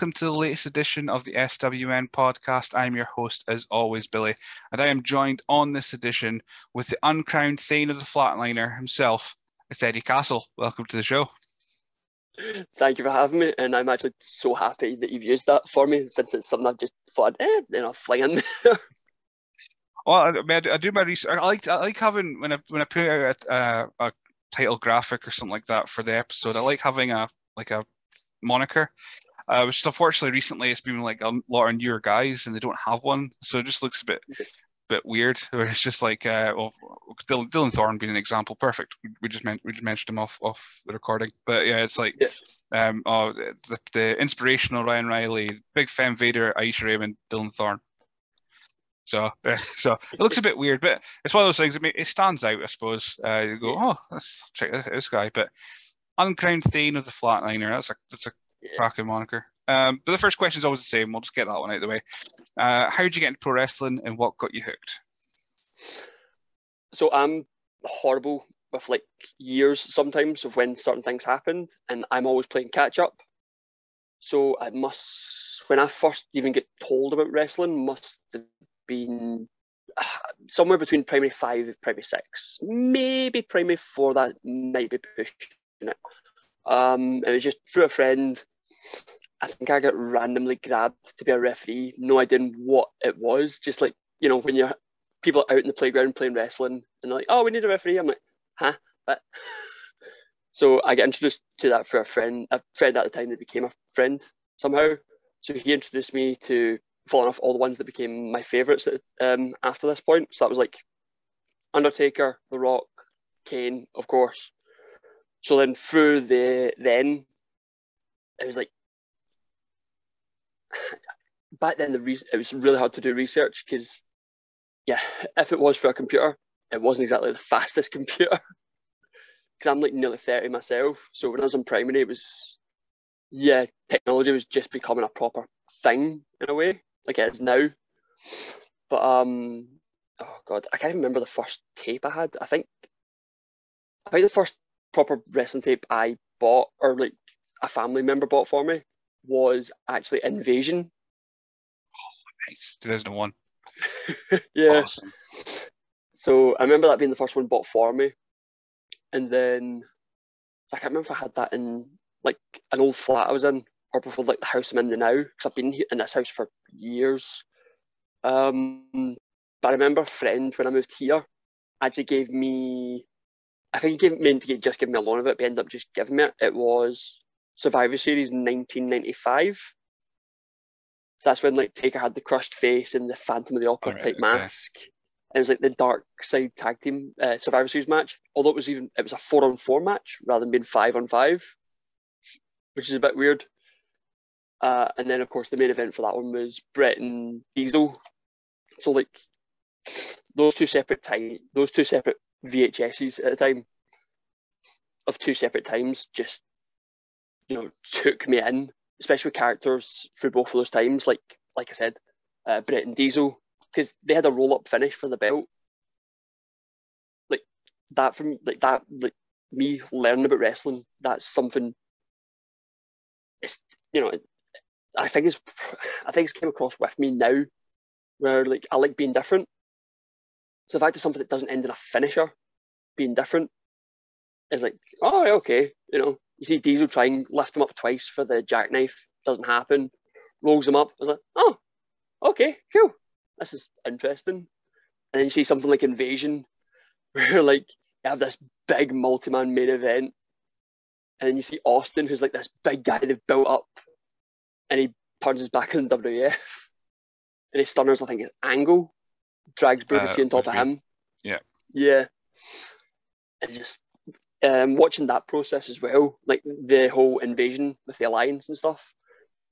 Welcome to the latest edition of the SWN podcast. I'm your host, as always, Billy, and I am joined on this edition with the uncrowned Thane of the Flatliner himself, it's Eddie Castle. Welcome to the show. Thank you for having me, and I'm actually so happy that you've used that for me since it's something I've just thought, eh, you know, fling in there. Well, I, mean, I, do, my research. I like I like having when I when I put out a, uh, a title graphic or something like that for the episode. I like having a like a moniker uh, which unfortunately recently it's been like a lot of newer guys and they don't have one, so it just looks a bit bit weird. Where it's just like, uh, well, Dylan, Dylan Thorne being an example, perfect. We, just meant we just mentioned him off off the recording, but yeah, it's like, yeah. um, oh, the, the inspirational Ryan Riley, Big fan Vader, Aisha Raymond, Dylan Thorne. So, uh, so it looks a bit weird, but it's one of those things. I mean, it stands out, I suppose. Uh, you go, oh, let's check this, this guy. But uncrowned Thane of the Flatliner. That's a that's a yeah. cracking moniker. Um, but the first question is always the same. We'll just get that one out of the way. Uh, how did you get into pro wrestling, and what got you hooked? So I'm horrible with like years sometimes of when certain things happened, and I'm always playing catch up. So I must, when I first even get told about wrestling, must have been somewhere between primary five and primary six, maybe primary four. That might be pushing it. Um, it was just through a friend. I think I got randomly grabbed to be a referee, no idea what it was. Just like, you know, when you're people out in the playground playing wrestling and they're like, oh, we need a referee. I'm like, huh? But so I get introduced to that for a friend, a friend at the time that became a friend somehow. So he introduced me to falling off all the ones that became my favourites um, after this point. So that was like Undertaker, The Rock, Kane, of course. So then through the then, it was like back then the re- it was really hard to do research because yeah, if it was for a computer, it wasn't exactly the fastest computer. Because I'm like nearly 30 myself. So when I was in primary, it was yeah, technology was just becoming a proper thing in a way, like it is now. But um oh god, I can't even remember the first tape I had. I think I think the first proper wrestling tape I bought or like a family member bought for me was actually Invasion. Oh, nice. 2001. yeah. Awesome. So I remember that being the first one bought for me. And then I can't remember if I had that in like an old flat I was in or before like the house I'm in now because I've been in this house for years. Um, but I remember a friend when I moved here actually gave me, I think he gave, meant to just give me a loan of it, but ended up just giving me it. It was Survivor Series 1995. So that's when like Taker had the crushed face and the Phantom of the Opera right, type okay. mask. And it was like the dark side tag team uh, Survivor Series match. Although it was even it was a four on four match rather than being five on five, which is a bit weird. Uh, and then of course the main event for that one was Bret and Diesel. So like those two separate time those two separate VHSs at the time of two separate times just you know took me in, especially characters through both of those times. Like like I said, uh, Bret and Diesel because they had a roll up finish for the belt. Like that from like that like me learning about wrestling. That's something. It's you know, I think it's I think it's came across with me now, where like I like being different. So the fact that something that doesn't end in a finisher being different is like, oh okay, you know, you see Diesel try and lift him up twice for the jackknife, doesn't happen. Rolls him up. I was like, oh, okay, cool. This is interesting. And then you see something like Invasion, where like you have this big multi-man main event, and then you see Austin, who's like this big guy they've built up, and he punches back in WWF, and his stunners, I think, is Angle, drags Booker uh, on top of him. Yeah. Yeah. And just um, watching that process as well, like the whole invasion with the alliance and stuff,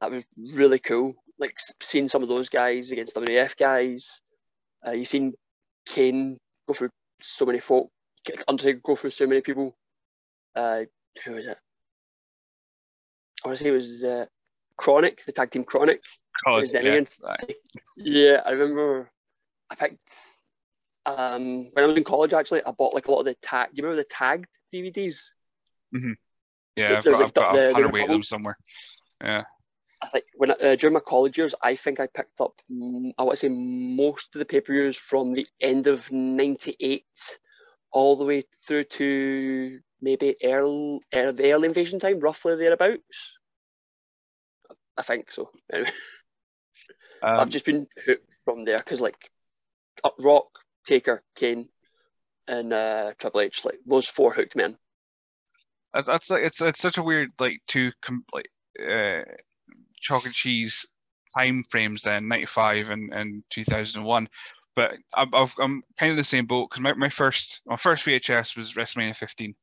that was really cool. Like seeing some of those guys against WF guys. Uh, you've seen Kane go through so many folk. Undertaker go through so many people. Uh, who was it? I want to say it was uh, KroniK, the tag team KroniK. Was yeah, aye. Yeah, I remember. I picked um, when I was in college. Actually, I bought like a lot of the tag. Do you remember the tagged DVDs? yeah. I've got, like I've got the- a hundred weight of them somewhere. Yeah. I think when I- uh, during my college years, I think I picked up. I want to say most of the pay per views from the end of '98 all the way through to maybe early, early the early invasion time, roughly thereabouts. I think so. Anyway, I've Um, just been hooked from there because like Up Rock, Taker, Kane, and uh, Triple H, like those four hooked men. That's, that's like it's it's such a weird like two com- like uh, chalk and cheese time frames then 95 and, and 2001 but I'm, I've- I'm kind of the same boat because my, my first my first VHS was WrestleMania 15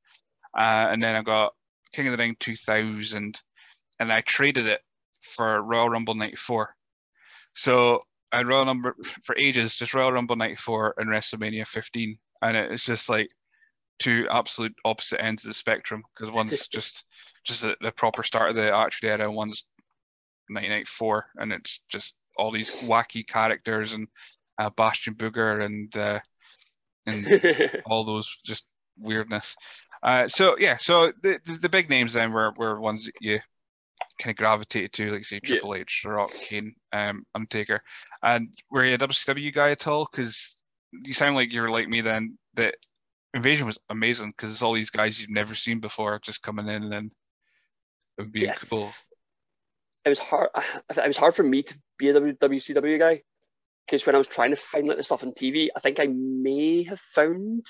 uh, and then I got King of the Ring 2000 and I traded it for Royal Rumble 94 so Had Royal Number for ages just Royal Rumble 94 and WrestleMania 15 and it's just like two absolute opposite ends of the spectrum because one's just just the, the proper start of the Attitude Era, and one's 1994, and it's just all these wacky characters and uh, Bastion Booger and uh, and all those just weirdness. Uh, so yeah, so the, the the big names then were were ones that you kind of gravitated to, like say Yeah. Triple H, The Rock, Kane, um, Undertaker, and were you a WCW guy at all? Because you sound like you're like me then. That Invasion was amazing because it's all these guys you've never seen before just coming in and then it would be Yeah. cool. it was hard. It was hard for me to be a WCW guy because when I was trying to find like the stuff on TV, I think I may have found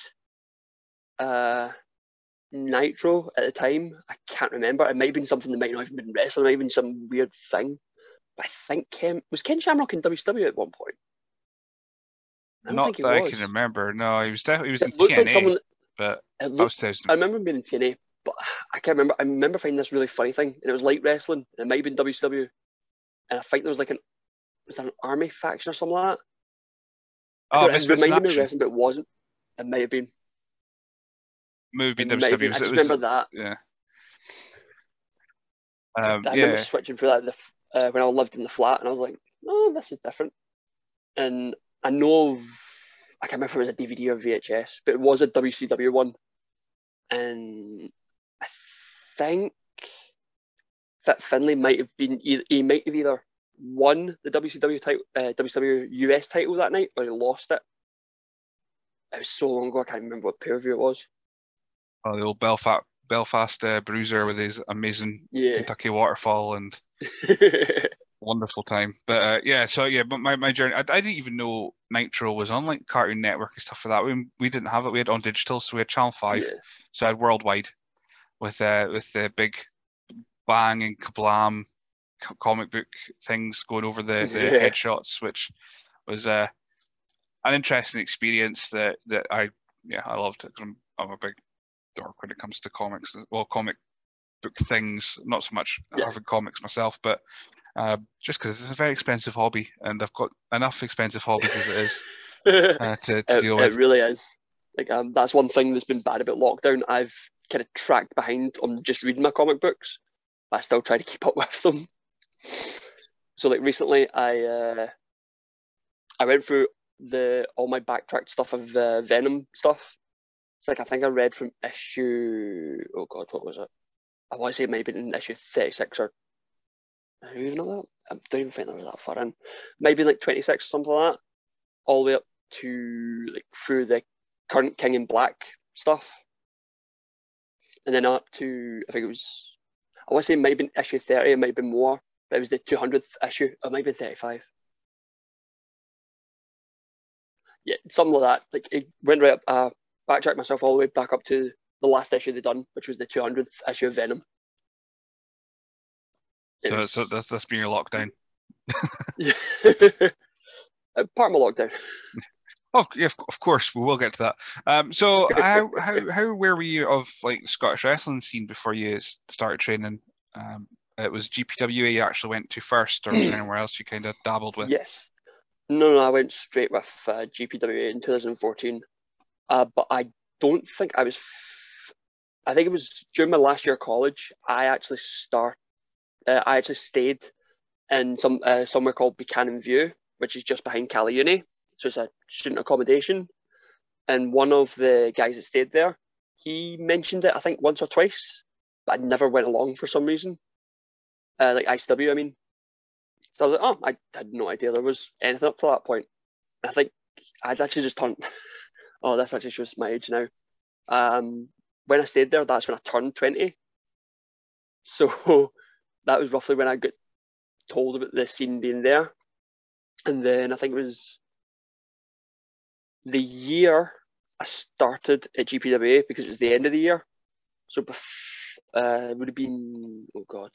uh, Nitro at the time. I can't remember. It might have been something that might not have been wrestling. Might have been some weird thing. But I think Ken was Ken Shamrock in WCW at one point. I Not that I can remember. No, he was definitely he was in It looked TNA, like someone. but It looked was 2000. I remember him being in TNA, but I can't remember. I remember finding this really funny thing, and it was light wrestling, and it might have been WCW, and I think there was like an was that an army faction or something like that. Oh, it in reminded me of wrestling, but it wasn't. It might have been. Maybe It might have WCW. been. I just was- remember that. yeah. Um, I yeah. remember switching through that the, uh, when I lived in the flat, and I was like, "Oh, this is different." And I know of, I can't remember if it was a DVD or VHS, but it was a WCW one, and I think that Finlay might have been he might have either won the WCW title, uh, WCW US title that night, or he lost it. It was so long ago, I can't remember what pay per view it was. Oh, the old Belfast Belfast uh, Bruiser with his amazing Yeah. Kentucky waterfall and wonderful time. But uh, yeah, so yeah, but my, my journey, I, I didn't even know Nitro was on like Cartoon Network and stuff like that. We, we didn't have it. We had on digital, so we had Channel Five. yeah. So I had Worldwide with uh, with the big bang and kablam comic book things going over the, the Yeah. headshots, which was uh, an interesting experience that that I yeah I loved. it. I'm, I'm a big dork when it comes to comics. Well, comic book things, not so much Yeah. having comics myself, but uh, just because it's a very expensive hobby, and I've got enough expensive hobbies as it is uh, to, to it, deal with. it really is. Like um, that's one thing that's been bad about lockdown. I've kind of tracked behind on just reading my comic books, but I still try to keep up with them. So like recently, I uh, I went through the all my backtracked stuff of uh, Venom stuff. It's like I think I read from issue. Oh God, what was it? I want to say it might have been in issue thirty six or. I don't even know that. I don't even think that was that far in. Maybe like twenty six, or something like that. All the way up to like through the current King in Black stuff, and then up to I think it was I want to say it might have been issue thirty, it might have been more, but it was the two hundredth issue. It might have been thirty five. Yeah, something like that. Like it went right up. Uh, backtracked myself all the way back up to the last issue they done, which was the two hundredth issue of Venom. It So, was- so that's that's been your lockdown. Yeah. Uh, Part of my lockdown. Oh yeah, of, of course we will get to that. Um, so how how how were you of like the Scottish wrestling scene before you started training? Um, it was GPWA you actually went to first, or was anywhere else you kind of dabbled with? Yes. No, no, I went straight with uh, GPWA in 2014. Uh, but I don't think I was. F- I think it was during my last year of college. I actually start. Uh, I actually stayed in some uh, somewhere called Buchanan View, which is just behind Cali Uni. So it's a student accommodation. And one of the guys that stayed there, he mentioned it, I think, once or twice, but I never went along for some reason. Uh, like ICW, I mean. So I was like, oh, I had no idea there was anything up to that point. I think I'd actually just turned. oh, this actually shows my age now. Um, when I stayed there, that's when I turned 20. So that was roughly when I got told about the scene being there. And then I think it was the year I started at GPWA because it was the end of the year. So uh, it would have been, oh God,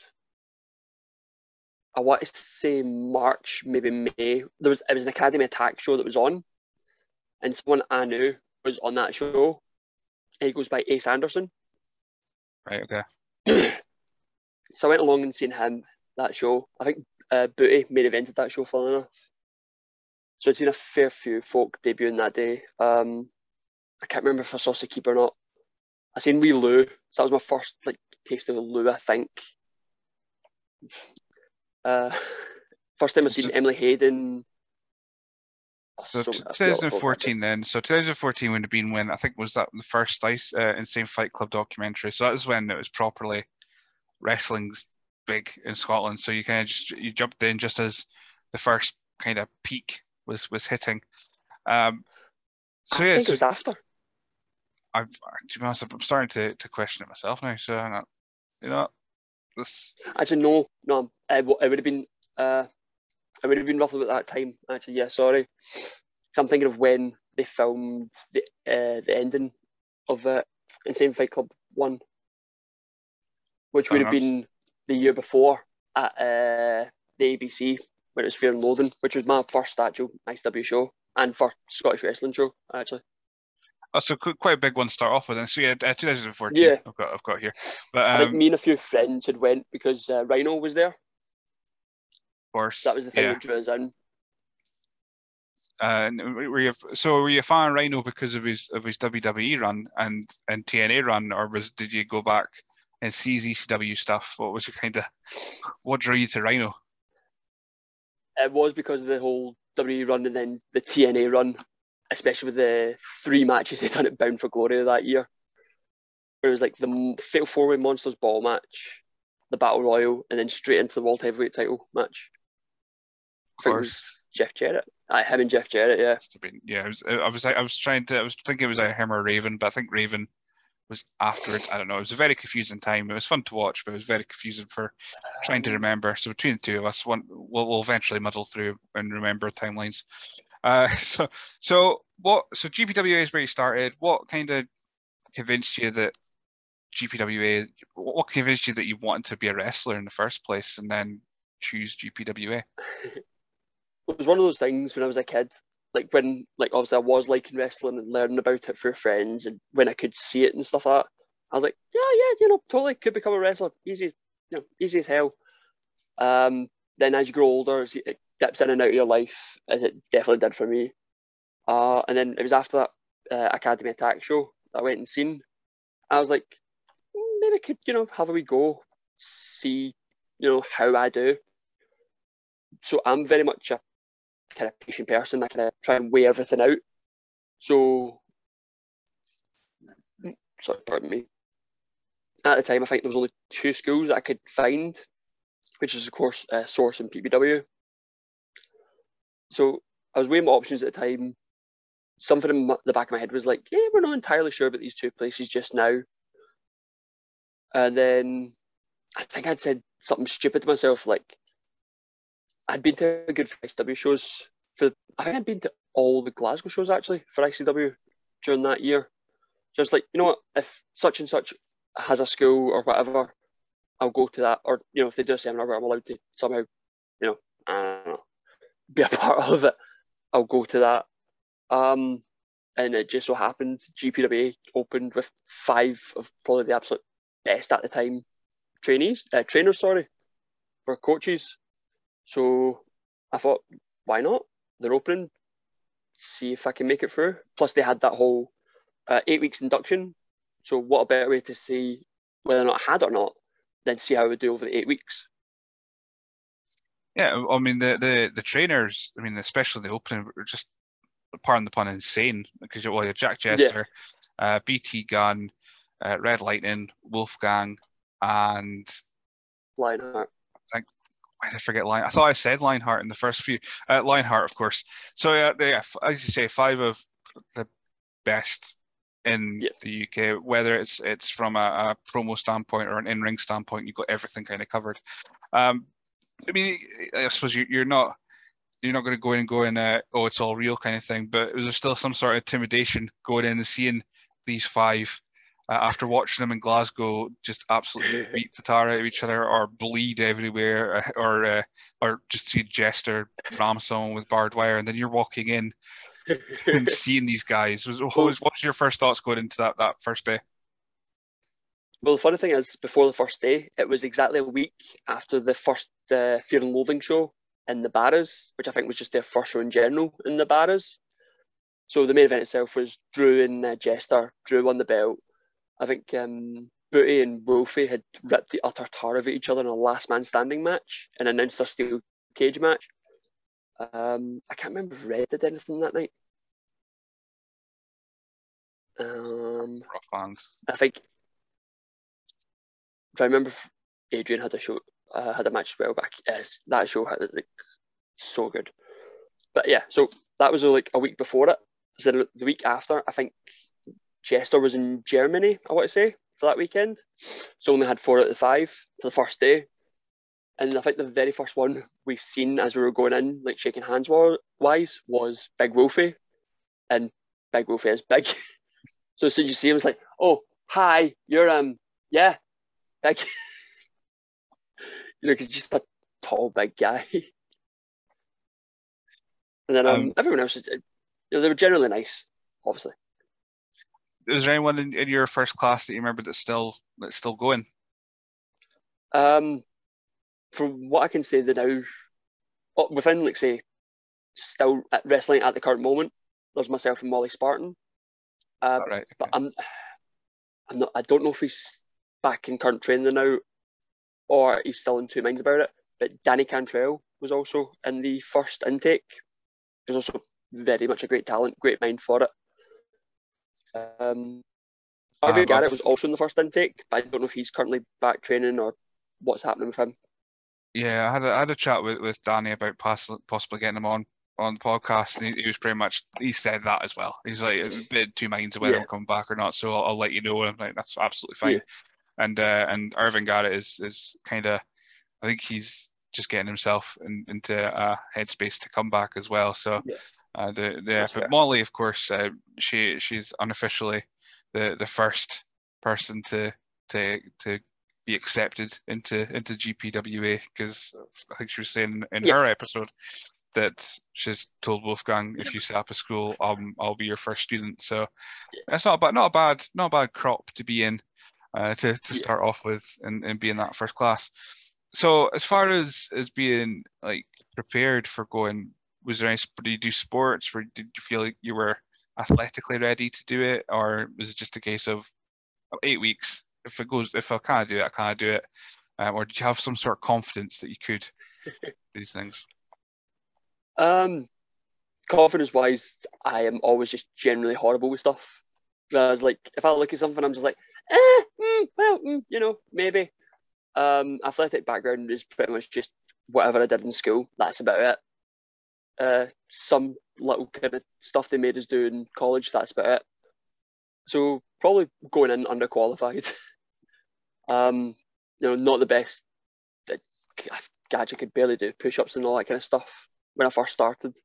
I wanted to say March, maybe May. There was it was an Academy Attack show that was on, and someone I knew was on that show. He goes by Ace Anderson. Right. Okay. so I went along and seen him that show. I think uh, Booty main evented that show, funnily enough. So I'd seen a fair few folk debuting that day. Um, I can't remember if I saw Sakib or not. I seen Wee Lou. So that was my first like taste of Lou, I think. Uh, first time I seen Emily Hayden. So, so 2014 then. So 2014 would have been when I think was that the first Ice uh, Insane Fight Club documentary. So that was when it was properly wrestling's big in Scotland. So you kind of just you jumped in just as the first kind of peak was was hitting. Um, so I yeah, think so, it was after. I've to be honest, I'm starting to, to question it myself now. So I'm not, you know, this. Actually, no, no, it, it would have been. Uh, it would have been roughly about that time. Actually, yeah, sorry. So I'm thinking of when they filmed the uh, the ending of uh, Insane Fight Club one, which would have been the year before at uh, the ABC when it was Fear and Loathing, which was my first actual ICW show and first Scottish wrestling show actually. Oh, so quite a big one to start off with. And so yeah, uh, 2014. Yeah, I've got I've got here. But um, me and a few friends had went because uh, Rhino was there. Of course, that was the thing yeah. that drew us in. Uh, were you so were you a fan of Rhino because of his of his WWE run and and TNA run, or was did you go back and see his ECW stuff? What was your kind of what drew you to Rhino? It was because of the whole WWE run and then the TNA run especially with the three matches they done at Bound for Glory that year. It was like the Fatal Four Way Monsters Ball match, the Battle Royal, and then straight into the World Heavyweight title match. Of course. Jeff Jarrett. I him and Jeff Jarrett, yeah. Been, yeah, I was, I was, I was trying to, I was thinking it was either him or Raven, but I think Raven was afterwards. I don't know. It was a very confusing time. It was fun to watch, but it was very confusing for trying to um, remember. So between the two of us, one we'll, we'll eventually muddle through and remember timelines. Uh, so, so what? So GPWA is where you started. What kind of convinced you that GPWA? What convinced you that you wanted to be a wrestler in the first place, and then choose GPWA? it was one of those things when I was a kid. Like when, like obviously, I was liking wrestling and learning about it through friends, and when I could see it and stuff like that, I was like, yeah, yeah, you know, totally could become a wrestler, easy, you know, easy as hell. Um, then as you grow older, it dips in and out of your life, as it definitely did for me. Uh, and then it was after that uh, Academy Attack show that I went and seen. I was like, hmm, maybe I could, you know, have a wee go, see, you know, how I do. So I'm very much a kind of patient person. I kind of try and weigh everything out. So, sorry, pardon me. At the time, I think there was only two schools I could find, which is of course uh, Source and PBW. So I was weighing my options at the time. Something in the back of my head was like, yeah, we're not entirely sure about these two places just now. And then I think I'd said something stupid to myself, like I'd been to a good ICW shows for I think I'd been to all the Glasgow shows actually for ICW during that year. Just like, you know what, if such and such has a school or whatever, I'll go to that. Or, you know, if they do a seminar where I'm allowed to somehow, you know, know, be a part of it, I'll go to that. Um, and it just so happened GPWA opened with five of probably the absolute best at the time trainees, uh, trainers, sorry, for coaches. So I thought, why not? They're opening, see if I can make it through. Plus, they had that whole uh, eight weeks induction. So, what a better way to see whether or not I had or not than see how I would do over the eight weeks. Yeah, I mean the the the trainers. I mean, especially the opening, were just pardon the pun, insane because you're well, you're Jack Jester, yeah. uh, BT Gunn, uh, Red Lightning, Wolfgang, and Lionheart. I why did I forget Lion? I thought I said Lionheart in the first few. Uh, Lionheart, of course. So yeah, yeah, as you say, five of the best in yeah. the UK. Whether it's it's from a, a promo standpoint or an in-ring standpoint, you've got everything kind of covered. Um, I mean, I suppose you, you're not you're not going to go in and go in, uh, oh, it's all real kind of thing. But was there still some sort of intimidation going in and seeing these five uh, after watching them in Glasgow just absolutely beat the tar out of each other or bleed everywhere uh, or uh, or just see Jester ram someone with barbed wire and then you're walking in and seeing these guys. Was, what, was, what was your first thoughts going into that, that first day? Well, the funny thing is, before the first day, it was exactly a week after the first uh, Fear and Loathing show in the Barras, which I think was just their first show in general in the Barras. So the main event itself was Drew and uh, Jester. Drew won the belt. I think um, Booty and Wolfie had ripped the utter tar of each other in a last man standing match and announced their steel cage match. Um, I can't remember if Red did anything that night. Um, Rough hands. I think if I remember, Adrian had a show, uh, had a match as well back. Yes, that show had like so good. But yeah, so that was like a week before it. So the week after, I think Jester was in Germany. I want to say for that weekend, so only had four out of five for the first day. And I think the very first one we've seen as we were going in, like shaking hands wise, was Big Wolfie, and Big Wolfie is big. so as soon as you see him, it's like, oh, hi, you're um, yeah, big. you know, he's just a tall, big guy. and then um, um, everyone else, is, you know, they were generally nice, obviously. Was there anyone in, in your first class that you remember that's still that's still going? Um, from what I can say, the now oh, within, like say, still at wrestling at the current moment, there's myself and Molly Spartan. Uh, right, okay. But I'm, I'm not. I don't know if he's back in current training now, or he's still in two minds about it. But Danny Cantrell was also in the first intake. He was also very much a great talent, great mind for it. Um, Harvey Garrett was also in the first intake, but I don't know if he's currently back training or what's happening with him. Yeah, I had a, I had a chat with, with Danny about possibly, getting him on on the podcast, and he, he, was pretty much he said that as well. He's like a bit two minds of whether yeah. I'm coming back or not, so I'll, I'll, let you know. And I'm like, that's absolutely fine. Yeah and uh, and Irvin Garrett is is kind of, I think he's just getting himself in, into a headspace to come back as well. So, yeah. Uh, the the but fair. Molly, of course, uh, she she's unofficially the the first person to to to be accepted into into GPWA because I think she was saying in yes. her episode that she's told Wolfgang if you set up a school, um, I'll be your first student. So yeah. it's not a bad, not a bad, not a bad crop to be in uh, to, to start off with and, and be in that first class. So as far as as being like prepared for going, was there any did you do sports? Or did you feel like you were athletically ready to do it, or was it just a case of eight weeks? If it goes, if I can't do it, I can't do it. Um, or did you have some sort of confidence that you could do these things? Um, confidence wise, I am always just generally horrible with stuff. Whereas, like, if I look at something, I'm just like, eh, mm, well, mm, you know, maybe. Um, athletic background is pretty much just whatever I did in school. That's about it. Uh, some little kind of stuff they made us do in college. That's about it. So probably going in underqualified. um, you know, not the best. I could barely do push-ups and all that kind of stuff when I first started.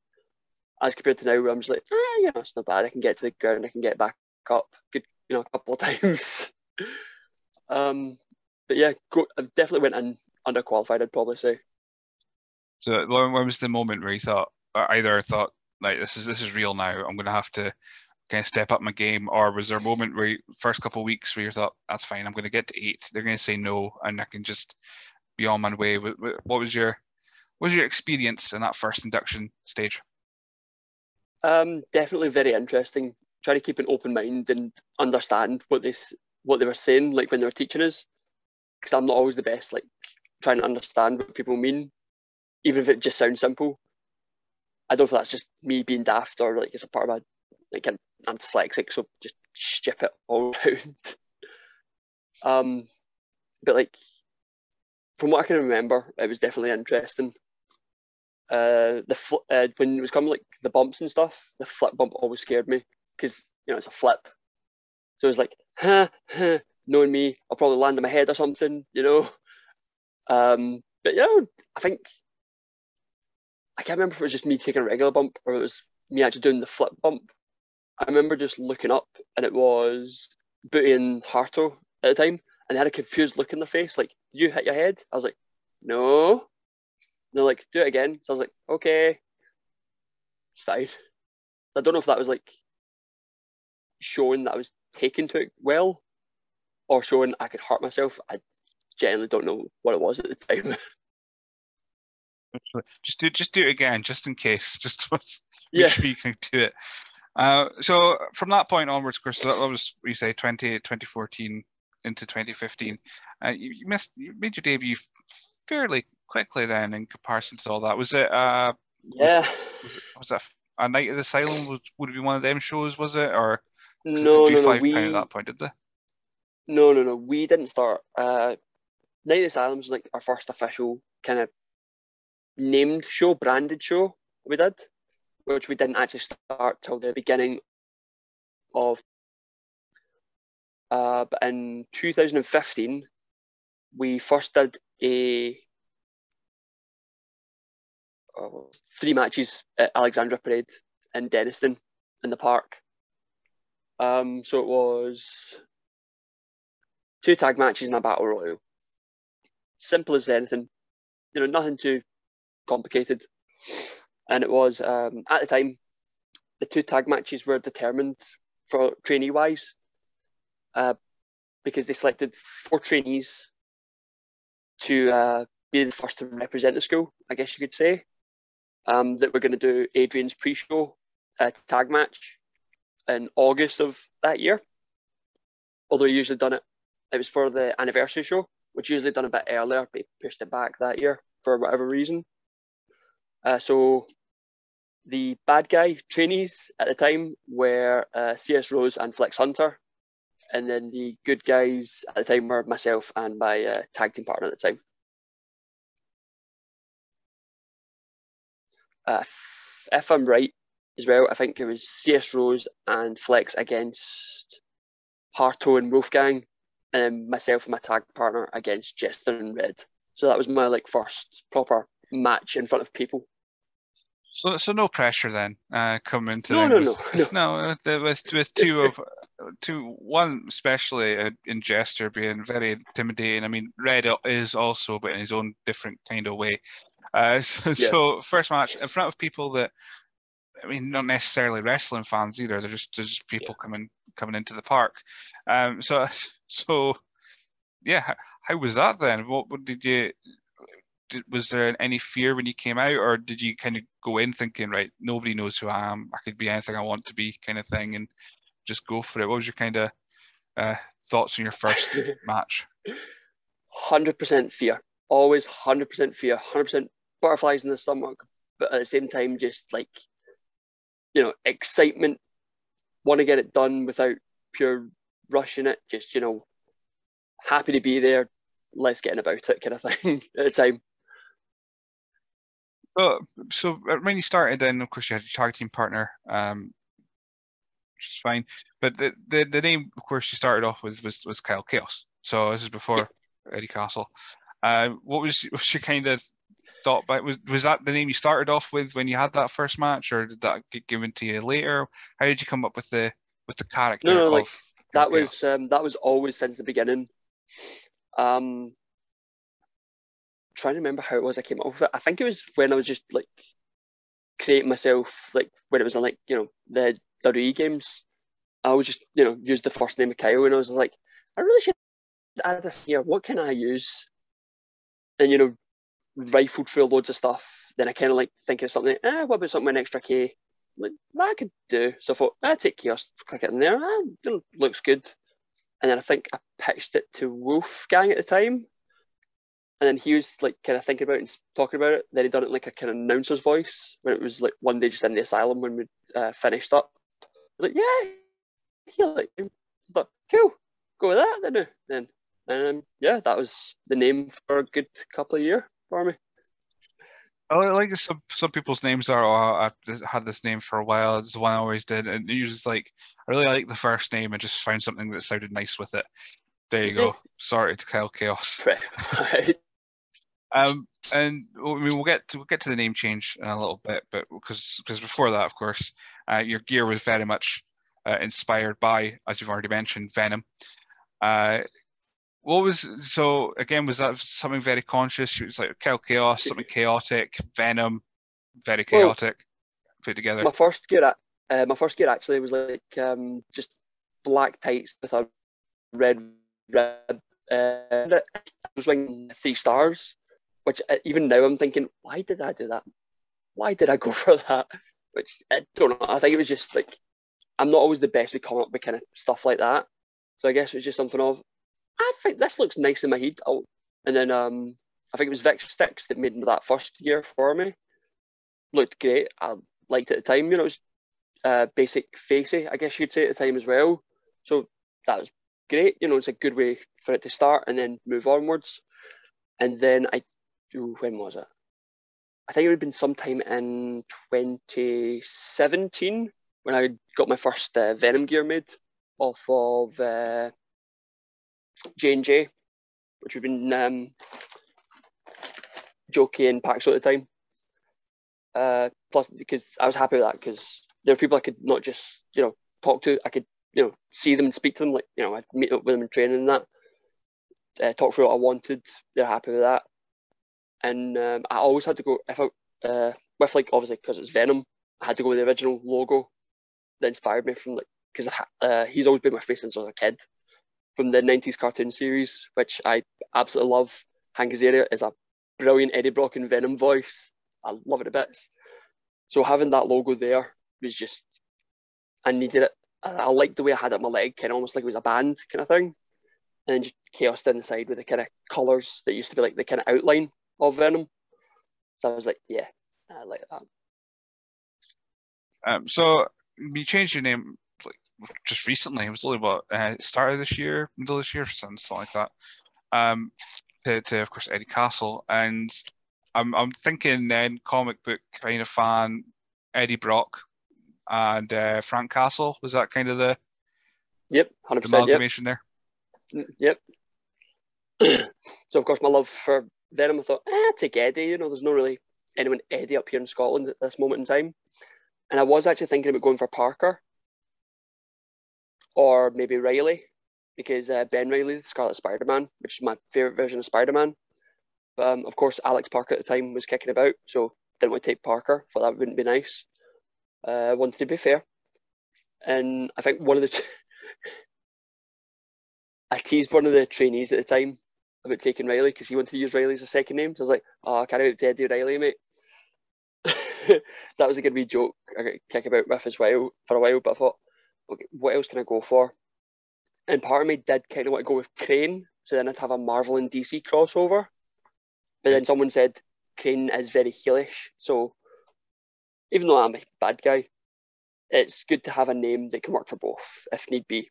As compared to now, where I'm just like, ah, you know, it's not bad. I can get to the ground. I can get back up. Good, you know, a couple of times. um, but yeah, go, I definitely went in underqualified. I'd probably say. So when was the moment where you thought, either thought like this is this is real now? I'm going to have to kind of step up my game, or was there a moment where you, first couple of weeks where you thought that's fine, I'm going to get to eight, they're going to say no, and I can just be on my way. What was your what was your experience in that first induction stage? Um, definitely very interesting. Try to keep an open mind and understand what they what they were saying, like when they were teaching us, because I'm not always the best, like trying to understand what people mean, even if it just sounds simple. I don't know if that's just me being daft or like it's a part of my like I'm, dyslexic, so just strip it all around. um, but like from what I can remember, it was definitely interesting. Uh, the fl- uh, when it was coming like the bumps and stuff, the flip bump always scared me because you know it's a flip. So it was like, huh, huh, knowing me, I'll probably land on my head or something, you know. Um, but you know, I think I can't remember if it was just me taking a regular bump or it was me actually doing the flip bump. I remember just looking up and it was Booty and Harto at the time, and they had a confused look in their face, like, "Did you hit your head?" I was like, "No." And they're like, "Do it again." So I was like, "Okay, fine." I don't know if that was like showing that I was taking to it well, or showing I could hurt myself. I generally don't know what it was at the time. Just do just do it again, just in case. Just make yeah. sure you can do it. Uh, so from that point onwards, of course, that was you say 20, 2014 into 2015. Uh, you, you, missed you made your debut fairly quickly then in comparison to all that. Was it? Uh, yeah. Was, was, it, was that a night of the Asylum? Was, would it be one of them shows? Was it or? No, no, no. We, at that point, did they? No, no, no. We didn't start. Uh, Night of the Asylum was like our first official kind of named show, branded show we did, which we didn't actually start till the beginning of. Uh, but in 2015, we first did a uh, three matches at Alexandra Parade in Dennistoun in the park. Um, so it was two tag matches and a battle royal. Simple as anything, you know, nothing too complicated. And it was um, at the time, the two tag matches were determined for trainee wise uh, because they selected four trainees to uh, be the first to represent the school, I guess you could say. Um, that we're going to do Adrian's pre show uh, tag match in August of that year. Although usually done it, it was for the anniversary show, which usually done a bit earlier, but he pushed it back that year for whatever reason. Uh, so the bad guy trainees at the time were uh, CS Rose and Flex Hunter, and then the good guys at the time were myself and my uh, tag team partner at the time. Uh, if, if I'm right as well, I think it was CS Rose and Flex against Harto and Wolfgang, and then myself and my tag partner against Jester and Red. So that was my like first proper match in front of people. So, so no pressure then uh, coming into no, no, no, no, no. There was with two of two, one especially uh, in Jester being very intimidating. I mean, Red is also, but in his own different kind of way. Uh, so, yeah. so, first match in front of people that, I mean, not necessarily wrestling fans either. They're just, they're just people yeah. coming coming into the park. Um, so, so yeah, how was that then? What, what did you? Did, was there any fear when you came out, or did you kind of go in thinking, right, nobody knows who I am, I could be anything I want to be, kind of thing, and just go for it? What was your kind of uh, thoughts on your first match? Hundred percent fear, always hundred percent fear, hundred percent butterflies in the stomach, but at the same time, just like you know, excitement, want to get it done without pure rushing it, just you know, happy to be there, let's get in about it kind of thing at the time. So, so when you started, then of course you had your tag team partner, um, which is fine. But the, the the name, of course, you started off with was was Kyle Chaos. So this is before Eddie Castle. Uh, what was was your kind of thought about was was that the name you started off with when you had that first match, or did that get given to you later? How did you come up with the with the character? No, no, like that was um, that was always since the beginning. Um, trying to remember how it was I came up with it. I think it was when I was just like creating myself, like when it was like you know the WWE games. I was just you know used the first name of Kyle, and I was like, I really should add this here. What can I use? And you know, rifled through loads of stuff. Then I kind of like think of something. Eh, what about something an extra K? like, that I could do. So I thought, I take Chaos, click it in there. Ah, it looks good. And then I think I pitched it to Wolfgang at the time. And then he was like kind of thinking about it and talking about it. Then he done it in like a kind of announcer's voice when it was like one day just in the asylum when we uh, finished up. I was like, yeah, he like I thought, cool, go with that then. Then, and um, yeah, that was the name for a good couple of years for me. I like some some people's names are. Oh, I've had this name for a while. It's the one I always did, and usually like I really like the first name and just found something that sounded nice with it. There you go. Sorry to Kyle Chaos. Right. um, and I mean, we'll get to we'll get to the name change in a little bit, but because because before that, of course, uh, your gear was very much uh, inspired by, as you've already mentioned, Venom. Uh, what was so again? Was that something very conscious? It was like Kyle Chaos, something chaotic, Venom, very chaotic, well, put together. My first gear, uh, my first gear actually was like um, just black tights with a red red. Uh, I was wearing three stars, which uh, even now I'm thinking, why did I do that? Why did I go for that? Which I don't know. I think it was just like I'm not always the best at coming up with kind of stuff like that. So I guess it was just something of I think this looks nice in my head. I'll, and then um, I think it was Victor Sticks that made that first year for me. Looked great. I liked it at the time. You know, it was uh, basic facey, I guess you'd say at the time as well. So that was great. You know, it's a good way for it to start and then move onwards. And then I, when was it? I think it would have been sometime in 2017 when I got my first uh, Venom gear made off of uh, J and J, which we've been um, Jokey Paxo at the time. Uh, plus, because I was happy with that because there were people I could not just you know talk to. I could you know see them and speak to them. Like you know, I'd meet up with them in training and that. Uh, talk through what I wanted. They're happy with that. And um, I always had to go if I uh, with like obviously because it's Venom. I had to go with the original logo that inspired me from like because uh, he's always been my face since I was a kid from the 90s cartoon series, which I absolutely love. Hank Azaria is a brilliant Eddie Brock and Venom voice. I love it a bit. So having that logo there was just, I needed it. I, I liked the way I had it on my leg, kind of almost like it was a band kind of thing. And then just chaos down the side with the kind of colours that used to be like the kind of outline of Venom. So I was like, yeah, I like that. Um, so you changed your name like just recently. It was only what uh, started this year, middle of this year, something, like that. Um, to, to of course Eddie Castle, and I'm I'm thinking then comic book kind of fan Eddie Brock and uh, Frank Castle. Was that kind of the yep, hundred percent amalgamation yep. there? Yep. so of course my love for Venom, I thought, eh, take Eddie. You know, there's no really anyone Eddie up here in Scotland at this moment in time. And I was actually thinking about going for Parker, or maybe Riley, because uh, Ben Reilly, Scarlet Spider Man, which is my favorite version of Spider Man. Um, of course, Alex Parker at the time was kicking about, so didn't want to take Parker. Thought that wouldn't be nice. Uh, wanted to be fair, and I think one of the t- I teased one of the trainees at the time about taking Riley because he wanted to use Riley as a second name. So I was like, "Oh, I can't out Teddy Riley, mate." so that was a good wee joke I got kick about with as well for a while. But I thought okay, what else can I go for? And part of me did kind of want to go with Crane, so then I'd have a Marvel and DC crossover. But then someone said Crane is very heelish, so even though I'm a bad guy, it's good to have a name that can work for both if need be,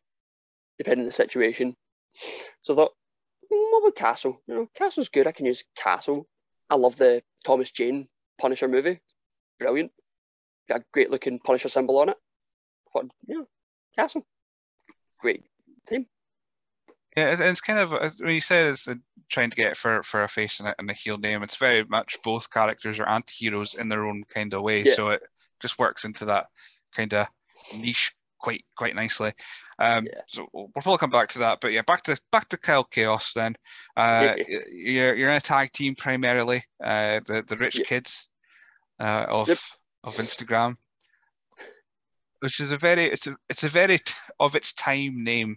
depending on the situation. So I thought, Mm, what about Castle? You know, Castle's good. I can use Castle. I love the Thomas Jane Punisher movie. Brilliant. Got a great looking Punisher symbol on it. Thought, yeah, Castle. Great team. Yeah, it's, it's kind of uh, when you said it's a, uh, trying to get for for a face and a, and a heel name. It's very much both characters are anti-heroes in their own kind of way, yeah. so it just works into that kind of niche quite quite nicely. Um, yeah. So we'll probably come back to that, but yeah, back to back to Kyle Chaos then. Uh, yeah. You're you're in a tag team primarily, uh, the the rich kids uh, of yep. of Instagram which is a very it's a it's a very t- of its time name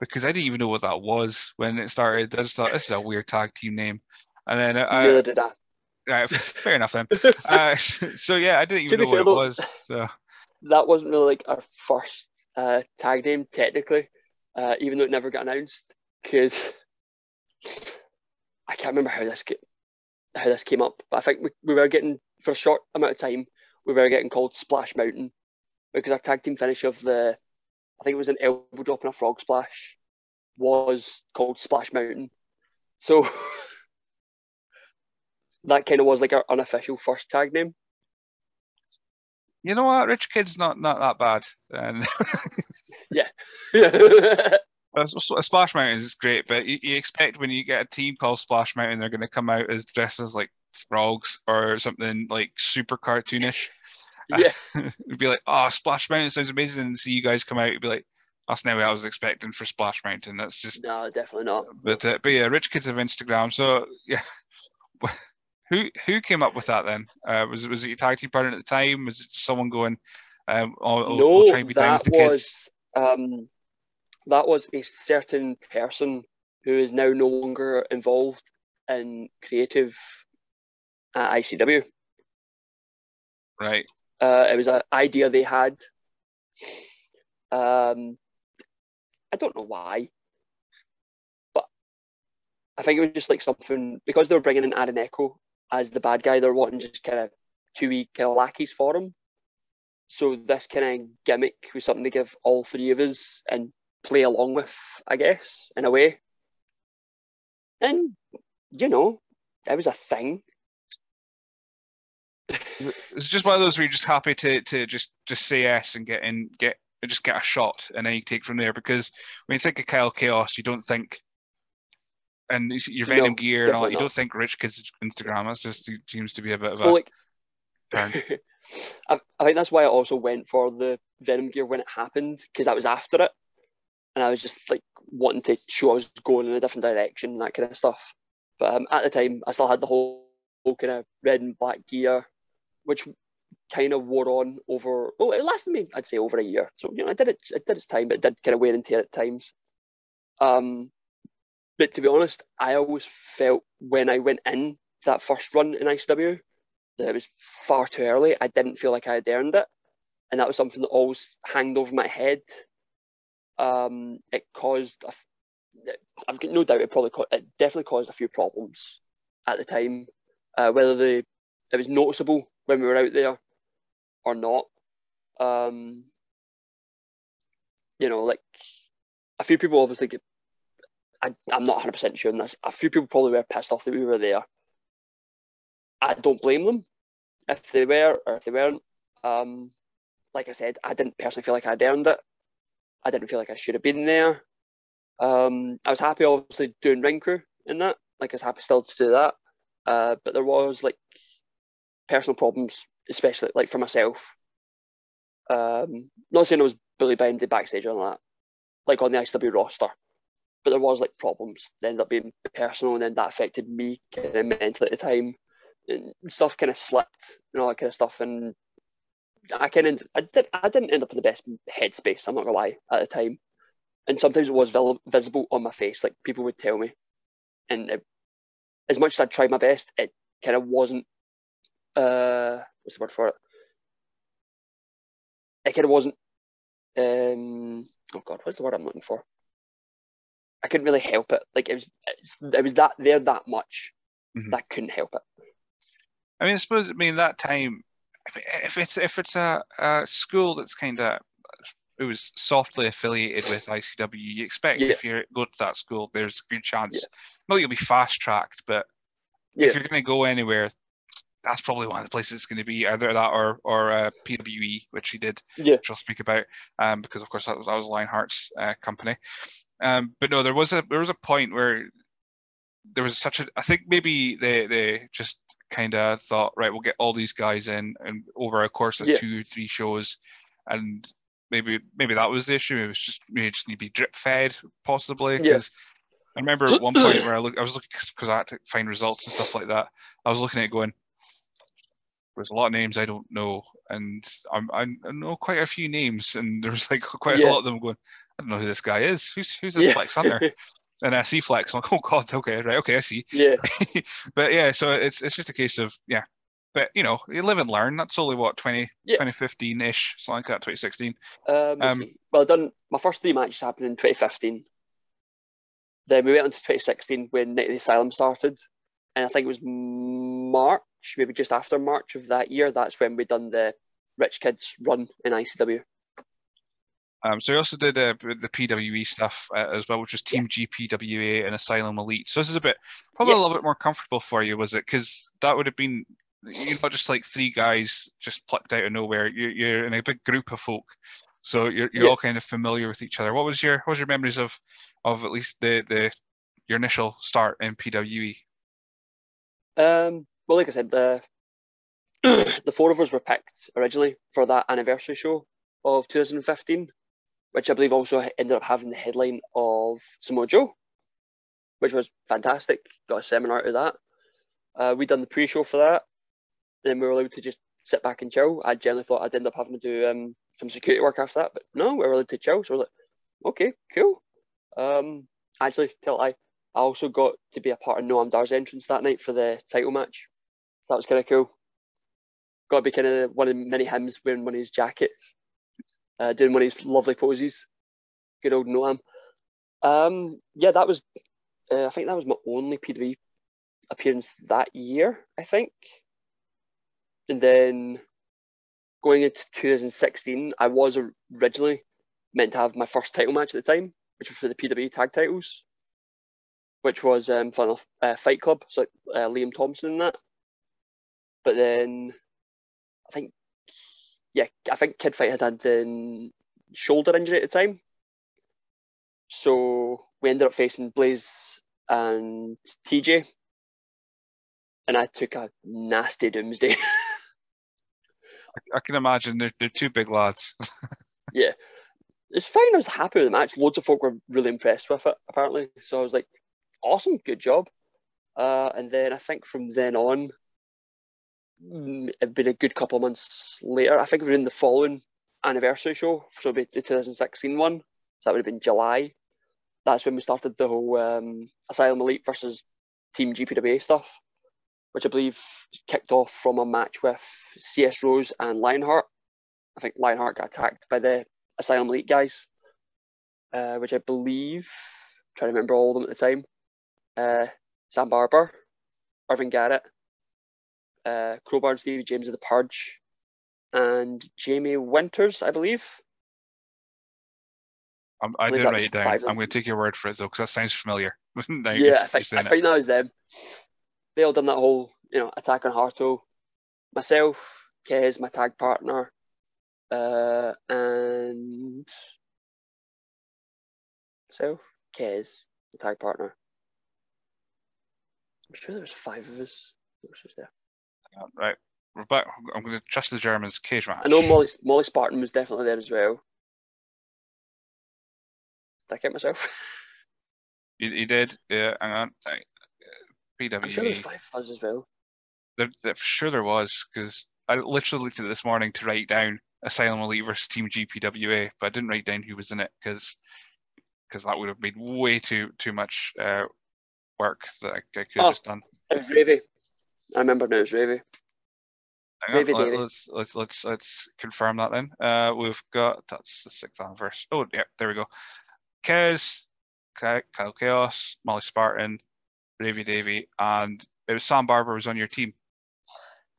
because I didn't even know what that was when it started. I just thought this is a weird tag team name, and then I, Neither did I. Right, fair enough then. Uh, so yeah, I didn't even know what it was. So that wasn't really like our first uh, tag name technically, uh, even though it never got announced because I can't remember how this get, how this came up, but I think we, we were getting for a short amount of time we were getting called Splash Mountain because our tag team finish of the I think it was an elbow drop and a frog splash was called Splash Mountain. So that kind of was like our unofficial first tag name. You know what? Rich Kid's not not that bad. And yeah. Splash Mountain is great, but you, you, expect when you get a team called Splash Mountain, they're going to come out as dressed as like frogs or something like super cartoonish. Yeah. It'd be like, oh, Splash Mountain sounds amazing. And see you guys come out, it'd be like, that's not what I was expecting for Splash Mountain. That's just no, definitely not. But uh, but yeah, Rich Kids of Instagram. So yeah, who who came up with that then? Uh, was it was it your tag team partner at the time? Was it someone going? Um, oh, no, we'll try and be that with the was kids? um, that was a certain person who is now no longer involved in creative at ICW. Right. Uh, it was an idea they had. Um, I don't know why, but I think it was just like something because they were bringing in Aaron Echo as the bad guy. They're wanting just kind of two wee kind of lackeys for him. So this kind of gimmick was something to give all three of us and play along with, I guess, in a way. And you know, it was a thing it's just one of those where you're just happy to to just just say yes and get in get just get a shot and then you take from there because when you think of Kyle Chaos you don't think and your Venom no, gear and all That. you don't think Rich Kids Instagram just seems to be a bit of a well, like. I, I think that's why I also went for the Venom gear when it happened because that was after it and I was just like wanting to show I was going in a different direction and that kind of stuff but um, at the time I still had the whole, whole kind of red and black gear which kind of wore on over. Well, it lasted me, I'd say, over a year. So you know, I did it. It did its time, but it did kind of wear and tear at times. Um, but to be honest, I always felt when I went in that first run in ICW that it was far too early. I didn't feel like I had earned it, and that was something that always hanged over my head. Um, it caused. I've got no doubt it probably it definitely caused a few problems at the time. Uh, whether the it was noticeable when we were out there or not. Um, you know, like a few people obviously get, I, I'm not 100% sure on this. A few people probably were pissed off that we were there. I don't blame them if they were or if they weren't. Um, like I said, I didn't personally feel like I'd earned it. I didn't feel like I should have been there. Um, I was happy, obviously, doing ring crew in that. Like, I was happy still to do that. Uh, but there was like personal problems, especially like for myself. Um, not saying I was bullied by anybody backstage or that, like on the ICW roster, but there was like problems. They ended up being personal, and then that affected me kind of mentally at the time, and stuff kind of slipped and all that kind of stuff. And I kind of I did I didn't end up in the best headspace. I'm not gonna lie at the time, and sometimes it was visible on my face. Like people would tell me, and it, as much as I tried my best, it kind of wasn't uh, what's the word for it? It kind of wasn't. Um, oh God, what's the word I'm looking for? I couldn't really help it. Like it was, it was that there that much mm-hmm. that couldn't help it. I mean, I suppose. I mean, that time, if it's if it's a, a school that's kind of it was softly affiliated with ICW, you expect yeah. if you go to that school, there's a good chance. Yeah. You'll be fast tracked, but yeah. if you're going to go anywhere, that's probably one of the places it's going to be either that or or uh, PWE, which he did, yeah. which I'll speak about, um, because of course that was that was Lionheart's uh, company. Um, but no, there was a there was a point where there was such a I think maybe they they just kind of thought right we'll get all these guys in and over a course of yeah. two or three shows, and maybe maybe that was the issue. It was just maybe just need to be drip fed possibly because. Yeah. I remember at one point where I look, I was looking because I had to find results and stuff like that. I was looking at it going, there's a lot of names I don't know, and I'm, I know quite a few names, and there's like quite yeah. a lot of them going, I don't know who this guy is. Who's who's this yeah. Flex Hunter? and I see Flex, I'm like, oh god, okay, right, okay, I see. Yeah. but yeah, so it's it's just a case of yeah, but you know, you live and learn. That's only what 20, Yeah. 2015 ish, something like that, 2016. Um, Um, well, I done my first three matches happened in 2015. Then we went on to 2016 when Night of the Asylum started, and I think it was March, maybe just after March of that year. That's when we done the Rich Kids run in ICW. Um, so he also did uh, the PWE stuff uh, as well, which was Team GPWA and Asylum Elite. So this is a bit, probably a little bit more comfortable for you, was it? Because that would have been, you're not just like three guys just plucked out of nowhere. You're, you're in a big group of folk, so you're, you're Yeah. all kind of familiar with each other. What was your what was your memories of of at least the the your initial start in? PWE? Um, well, like I said, the the four of us were picked originally for that anniversary show of 2015, which I believe also ended up having the headline of Samoa Joe, which was fantastic. Got a seminar out of that. Uh, we done the pre-show for that, then we were allowed to just sit back and chill. I generally thought I'd end up having to do um, some security work after that, but no, we were allowed to chill. So I was like, okay, cool. Um, actually, tell I, I also got to be a part of Noam Dar's entrance that night for the title match. So that was kind of cool. Got to be kind of one of many hymns wearing one of his jackets, uh, doing one of his lovely poses. Good old Noam. Um, yeah, that was. Uh, I think that was my only PW appearance that year. I think. And then going into 2016, I was originally meant to have my first title match at the time, which was for the PW tag titles, which was um, fun uh, Fight Club, so uh, Liam Thomson and that. But then I think, yeah, I think Kid Fite had had a shoulder injury at the time. So we ended up facing Blaze and TJ. And I took a nasty doomsday. I can imagine they're, they're two big lads. Yeah. It's fine. I was happy with the match. Loads of folk were really impressed with it, apparently. So I was like, awesome, good job. Uh, and then I think from then on, it'd been a good couple of months later. I think we were in the following anniversary show, so the 2016 one. So that would have been July. That's when we started the whole um, Asylum Elite versus Team GPWA stuff, which I believe kicked off from a match with CS Rose and Lionheart. I think Lionheart got attacked by the Asylum Elite guys, uh, which I believe, trying to remember all of them at the time, uh, Sam Barber, Irvin Garrett, uh, Crowbar Stevie James of the Purge, and Jamie Winters, I believe. I'm, I believe didn't write it down. I'm going to take your word for it though, because that sounds familiar. Yeah, I think, I think that was them. They all done that whole, you know, attack on Harto. Myself, Kez, my tag partner, uh, and myself, Kez, the tag partner. I'm sure there was five of us. Who was there? Right, we're back. I'm going to trust the Germans. Cage match. I know Molly Molly Spartan was definitely there as well. Did I get myself? You, you did. Yeah, hang on. Uh, I'm sure there was PWE. five of us as well. There, there, sure there was, because I literally looked at it this morning to write down Asylum Elite versus Team GPWA, but I didn't write down who was in it because that would have been way too too much uh, work that I, I could have Oh. just done. It was Ravy. I remember now it was Ravy. On, Let, us let's let's let's confirm that then. Uh, we've got that's the sixth anniversary. Oh yeah, there we go. Kez, Kyle Chaos, Molly Spartan, Ravy Davy, and it was Sam Barber was on your team.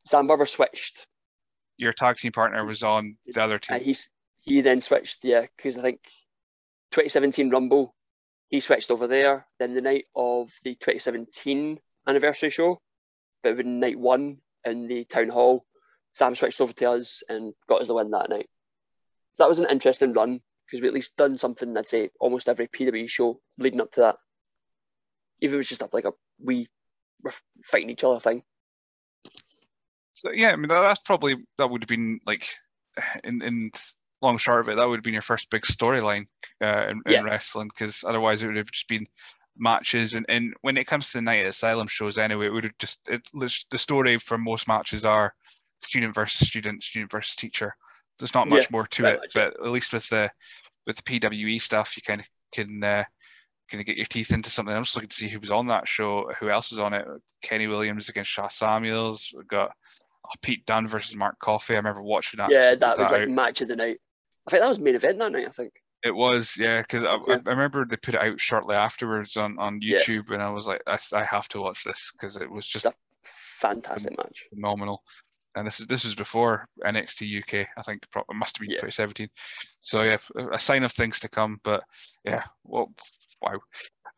Sam Barber switched. Your tag team partner was on the other Uh, team. he's he then switched, yeah, because I think 2017 Rumble, he switched over there. Then the night of the 2017 anniversary show, but it was night one in the town hall, Sam switched over to us and got us the win that night. So that was an interesting run because we at least done something. I'd say almost every PW show leading up to that. Even if it was just up like a we were fighting each other thing. So yeah, I mean that, that's probably that would have been like in in long short of it, that would have been your first big storyline uh, in, in wrestling because otherwise it would have just been matches and, and when it comes to the night at asylum shows anyway it would have just it the story for most matches are student versus student student versus teacher there's not much Yeah, more to it much, but at least with the with the pwe stuff you kind of can uh, kind of get your teeth into something i'm just looking to see who was on that show who else is on it kenny williams against shaw samuels we've got oh, Pete Dunne versus Mark Coffey. I remember watching that. Yeah, that was like out. match of the night. I think that was main event that night. I think. It was, yeah, because I, yeah. I, remember they put it out shortly afterwards on, on YouTube, yeah. and I was like, I, I have to watch this because it was just a fantastic match, phenomenal. And this is this was before NXT UK, I think. It must have been yeah. 2017. So yeah, a sign of things to come. But yeah, well, wow.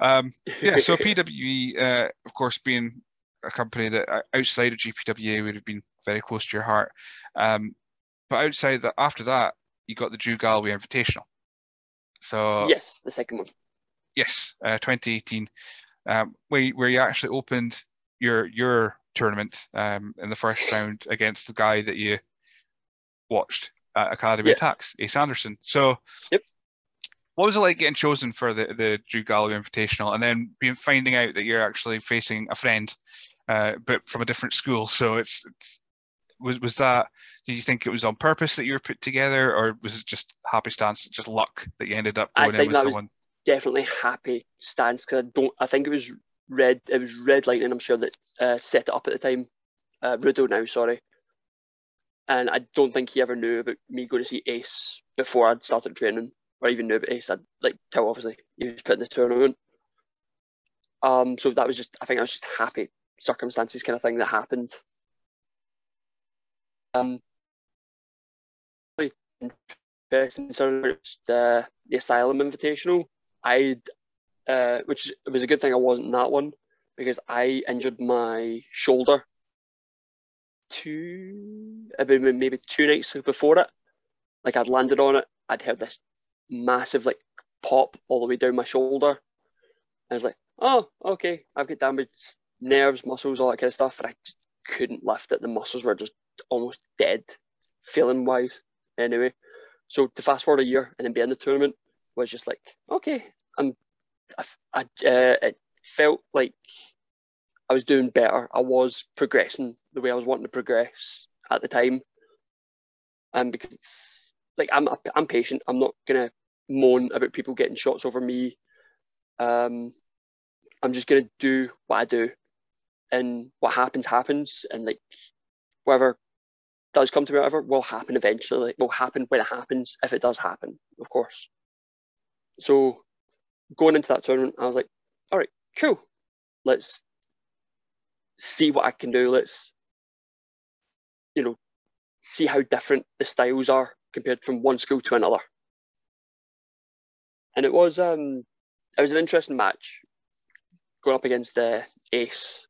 Um, yeah, so PWE, uh, of course, being a company that uh, outside of GPWA would have been very close to your heart. Um, but outside that, after that, you got the Drew Galloway Invitational. So yes, the second one. Yes, uh, 2018, um, where where you actually opened your your tournament um, in the first round against the guy that you watched at Academy yep. Attacks, Ace Anderson. So, yep. what was it like getting chosen for the the Drew Galloway Invitational, and then being finding out that you're actually facing a friend, uh, but from a different school? So it's, it's was was that Do you think it was on purpose that you were put together or was it just happy stance just luck that you ended up going I think in with that someone? was definitely happy stance because i don't i think it was red it was red lightning i'm sure that uh, set it up at the time. Uh, Rudo now sorry. And i don't think he ever knew about me going to see ace before i'd started training or even knew about ace i'd like tell obviously he was put in the tournament. Um so that was just i think i was just happy circumstances kind of thing that happened um, interesting the the Asylum Invitational. I, uh, which it was a good thing I wasn't that one because I injured my shoulder two, maybe two nights before it. Like I'd landed on it, I'd heard this massive like pop all the way down my shoulder. I was like, oh, okay, I've got damaged nerves, muscles, all that kind of stuff, and I couldn't lift it. The muscles were just almost dead, feeling wise. Anyway, so to fast forward a year and then be in the tournament was just like, okay, I'm, I, I uh, it felt like I was doing better. I was progressing the way I was wanting to progress at the time, and because like I'm, I'm patient. I'm not gonna moan about people getting shots over me. Um, I'm just gonna do what I do, and what happens happens, and like whatever does come to me, whatever, will happen eventually. Will happen when it happens, if it does happen, of course. So going into that tournament, I was like, all right, cool. Let's see what I can do. Let's, you know, see how different the styles are compared from one school to another. And it was um it was an interesting match going up against uh, Ace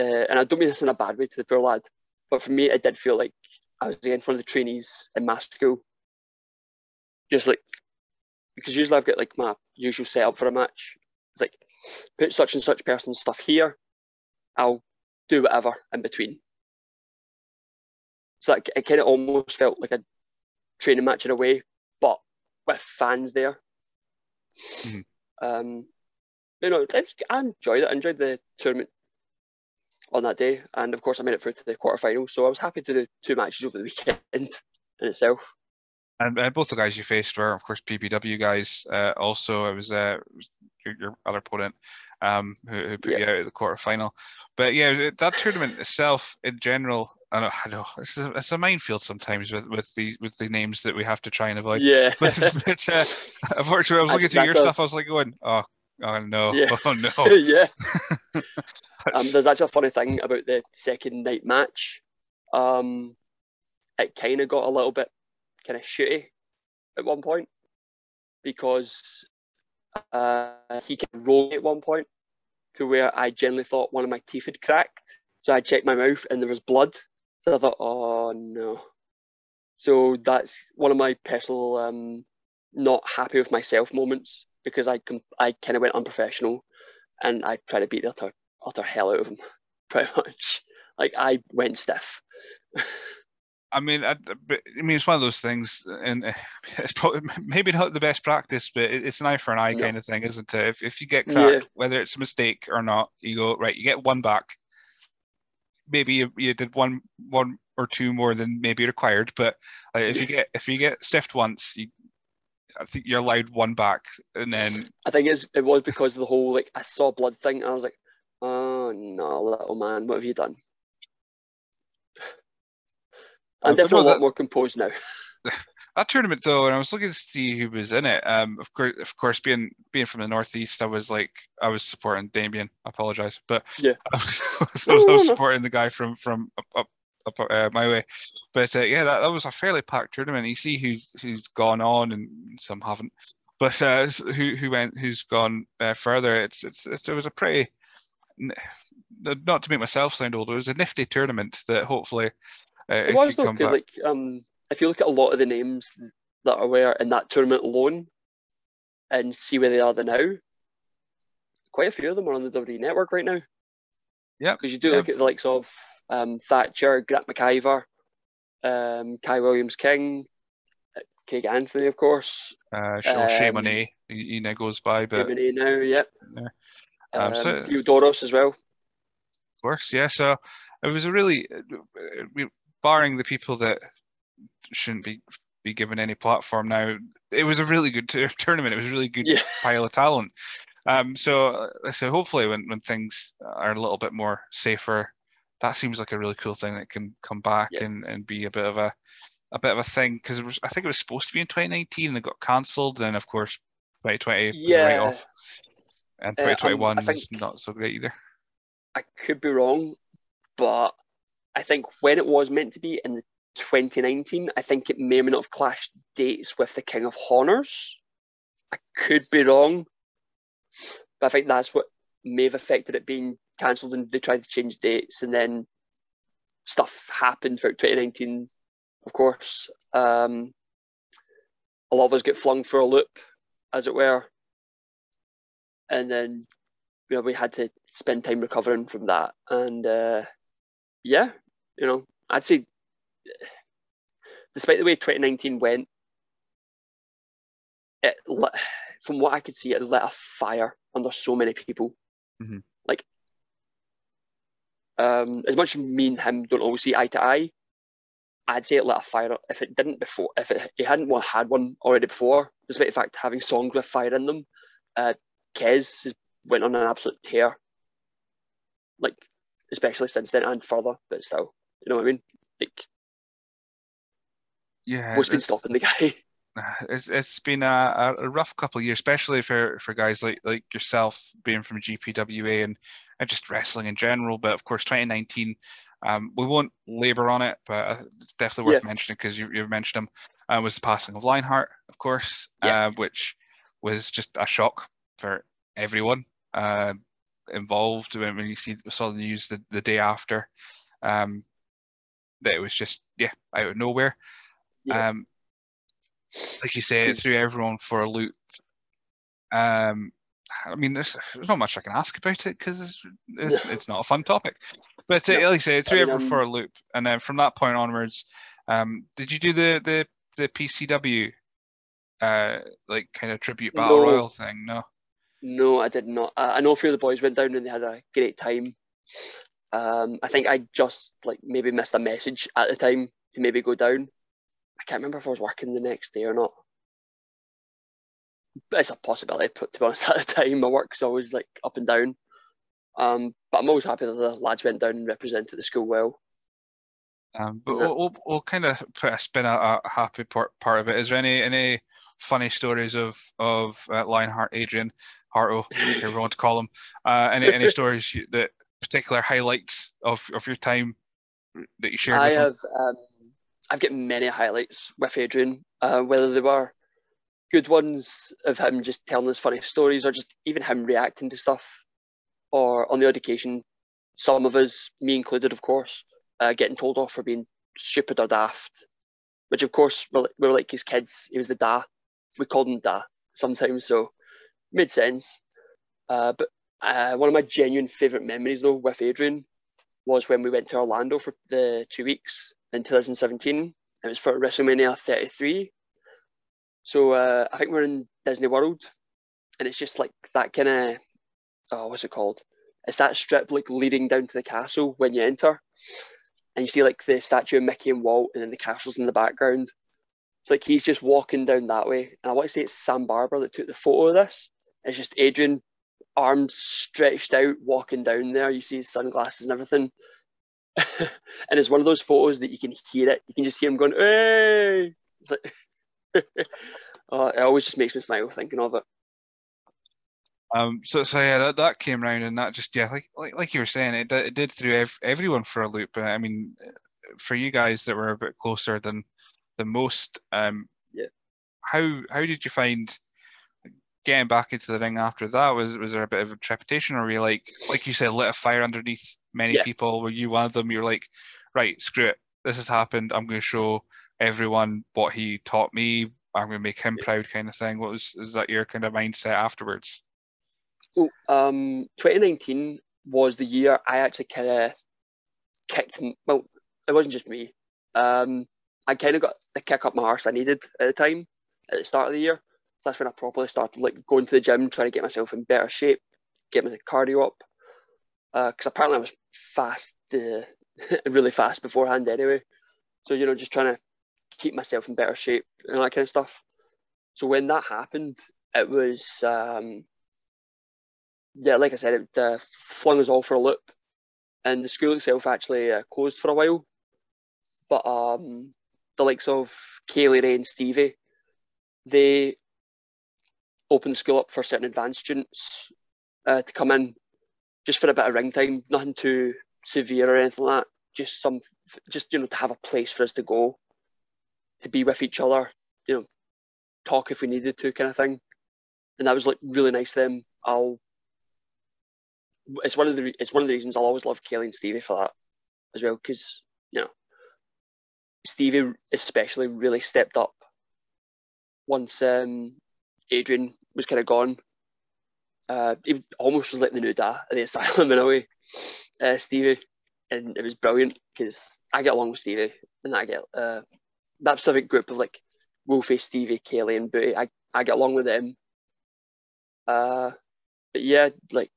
uh, and I don't mean this in a bad way to the poor lad, but for me, it did feel like I was against one of the trainees in my school. Just like, because usually I've got like my usual setup for a match. It's like, put such and such person's stuff here, I'll do whatever in between. So like, it kind of almost felt like a training match in a way, but with fans there. Mm-hmm. Um, you know, I enjoyed it. I enjoyed the tournament on that day. And of course, I made it through to the quarterfinals. So I was happy to do two matches over the weekend in itself. And uh, both the guys you faced were, of course, PPW guys. Uh, also, it was, uh, your, your, other opponent um, who, who, put yeah. you out at the quarterfinal. But yeah, that tournament itself, in general, I know, I know it's, a, it's a minefield sometimes with, with the with the names that we have to try and avoid. Yeah. but, but uh, unfortunately, I was looking through your a... stuff. I was like going, oh Oh no! Yeah. Oh no! yeah. um, there's actually a funny thing about the second night match. Um, it kind of got a little bit kind of shitty at one point because uh, he could roll at one point to where I generally thought one of my teeth had cracked. So I checked my mouth and there was blood. So I thought, oh no. So that's one of my personal um, not happy with myself moments because I I kind of went unprofessional, and I tried to beat the utter utter hell out of him, pretty much. Like I went stiff. I mean, I, I, mean, it's one of those things, and it's probably maybe not the best practice, but it's an eye for an eye no. kind of thing, isn't it? If, if you get cracked, yeah. whether it's a mistake or not, you go right. You get one back. Maybe you, you did one one or two more than maybe required, but if you get if you get stiffed once, you I think you're allowed one back, and then I think it's, it was because of the whole like I saw blood thing, and I was like, Oh no, little man, what have you done? I'm definitely a lot that, more composed now. that tournament though, and I was looking to see who was in it, um, of course, of course, being being from the northeast, I was like, I was supporting Damien. I apologize, but yeah, I was, I was, I was supporting the guy from from up up uh, my way. But uh, yeah, that, that was a fairly packed tournament. You see who's who's gone on and some haven't, but uh, who who went who's gone uh, further. It's, it's it's it was a pretty not to make myself sound old. It was a nifty tournament that hopefully uh, it was though because like um if you look at a lot of the names that are were in that tournament alone and see where they are the now, quite a few of them are on the WWE network right now. Yeah, because you do look at the likes of um, Thatcher, Grant McIver, um, Kai Williams King, Craig Anthony, of course. Uh, sure, um, Shea he, he goes by, but Monet now, yep. Yeah. Um, um, so, Theodoros as well. Of course, yeah. So it was a really, barring the people that shouldn't be be given any platform now, it was a really good t- tournament. It was a really good yeah. pile of talent. Um, so, so hopefully, when, when things are a little bit more safer that seems like a really cool thing that can come back yeah. and, and be a bit of a a bit of a thing because I think it was supposed to be in 2019 and it got cancelled. Then of course 2020 yeah. was right off, and 2021 uh, um, is not so great either. I could be wrong, but I think when it was meant to be in 2019, I think it may or may not have clashed dates with the King of Honors. I could be wrong, but I think that's what may have affected it being cancelled and they tried to change dates and then stuff happened throughout 2019 of course. Um, a lot of us get flung for a loop as it were. And then you know we had to spend time recovering from that. And uh, yeah you know i'd say despite the way 2019 went it from what i could see it lit a fire under so many people. Mm-hmm. Um, as much as me and him don't always see eye to eye, I'd say it lit a fire. If it didn't before, if it, he hadn't well, had one already before, despite the fact having songs with fire in them, uh, Kez went on an absolute tear. Like, especially since then and further, but still, you know what I mean? Like, yeah, what's been stopping the guy? it's it's been a, a rough couple of years, especially for, for guys like like yourself being from GPWA and, and just wrestling in general. But of course, 2019, um, we won't labour on it, but uh, it's definitely worth yeah. mentioning because you you mentioned him. Uh, was the passing of Lionheart, of course, yeah. uh, which was just a shock for everyone uh, involved when, when you see saw the news the, the day after. Um, that it was just yeah out of nowhere. Yeah. Um, like you say, it threw everyone for a loop. Um, I mean, there's, there's not much I can ask about it because it's, it's, it's, not a fun topic. But uh, like I say, it threw everyone um, for a loop, and then from that point onwards, um, did you do the the the PCW, uh, like kind of tribute battle no, royal thing? No. No, I did not. I, I know a few of the boys went down and they had a great time. Um, I think I just like maybe missed a message at the time to maybe go down. I can't remember if I was working the next day or not. But it's a possibility, put to be honest, at the time. My work's always like up and down. Um, but I'm always happy that the lads went down and represented the school well. Um, but we'll, we'll, we'll, kind of put a spin a, a happy part, part of it. Is there any any funny stories of of uh, Lionheart, Adrian, Harto, whatever you want to call him? Uh, any any stories that particular highlights of, of your time that you shared? I have um, I've got many highlights with Adrian, uh, whether they were good ones of him just telling us funny stories or just even him reacting to stuff, or on the odd occasion, some of us, me included, of course, uh, getting told off for being stupid or daft, which of course we were like his kids. He was the da. We called him da sometimes, so made sense. Uh, but uh, one of my genuine favourite memories though with Adrian was when we went to Orlando for the two weeks in 2017. It was for WrestleMania 33. So uh, I think we're in Disney World, and it's just like that kind of oh, what's it called? It's that strip like leading down to the castle when you enter, and you see like the statue of Mickey and Walt, and then the castle's in the background. It's like he's just walking down that way, and I want to say it's Sam Barber that took the photo of this. It's just Adrian arms stretched out, walking down there. You see his sunglasses and everything. And it's one of those photos that you can hear it. You can just hear him going, "Hey!" It's like, oh, it always just makes me smile thinking of it. Um, so, so yeah, that, that came around and that just yeah, like like, like you were saying, it, it did through ev- everyone for a loop. I mean, for you guys that were a bit closer than the most, um, yeah. How how did you find getting back into the ring after that? Was was there a bit of a trepidation, or were you like like you said, lit a fire underneath many Yeah. people? Were you one of them? You're like, right, screw it, this has happened. I'm going to show everyone what he taught me. I'm going to make him proud, kind of thing. What was is that your kind of mindset afterwards? So, um, 2019 was the year I actually kind of kicked. Well, it wasn't just me. Um, I kind of got the kick up my arse I needed at the time, at the start of the year. So that's when I properly started like going to the gym, trying to get myself in better shape, get my cardio up. Because apparently I was fast, uh, really fast beforehand anyway. So you know, just trying to keep myself in better shape and that kind of stuff. So when that happened, it was um, yeah, like I said, it uh, flung us all for a loop, and the school itself actually uh, closed for a while. But um, the likes of Kay Lee Ray and Stevie, they the school up for certain advanced students uh, to come in, just for a bit of ring time, nothing too severe or anything like that. Just some, just you know, to have a place for us to go, to be with each other, you know, talk if we needed to, kind of thing. And that was like really nice. of Them, I'll it's one of the it's one of the reasons I'll always love Kelly and Stevie for that as well because you know Stevie especially really stepped up once um, Adrian was kind of gone. Uh, he almost was like the new dad at the asylum in a way, uh, Stevie, and it was brilliant because I get along with Stevie and I get uh, that specific group of like Wolfie, Stevie, Kelly, and Booty. I I get along with them. Uh, but yeah, like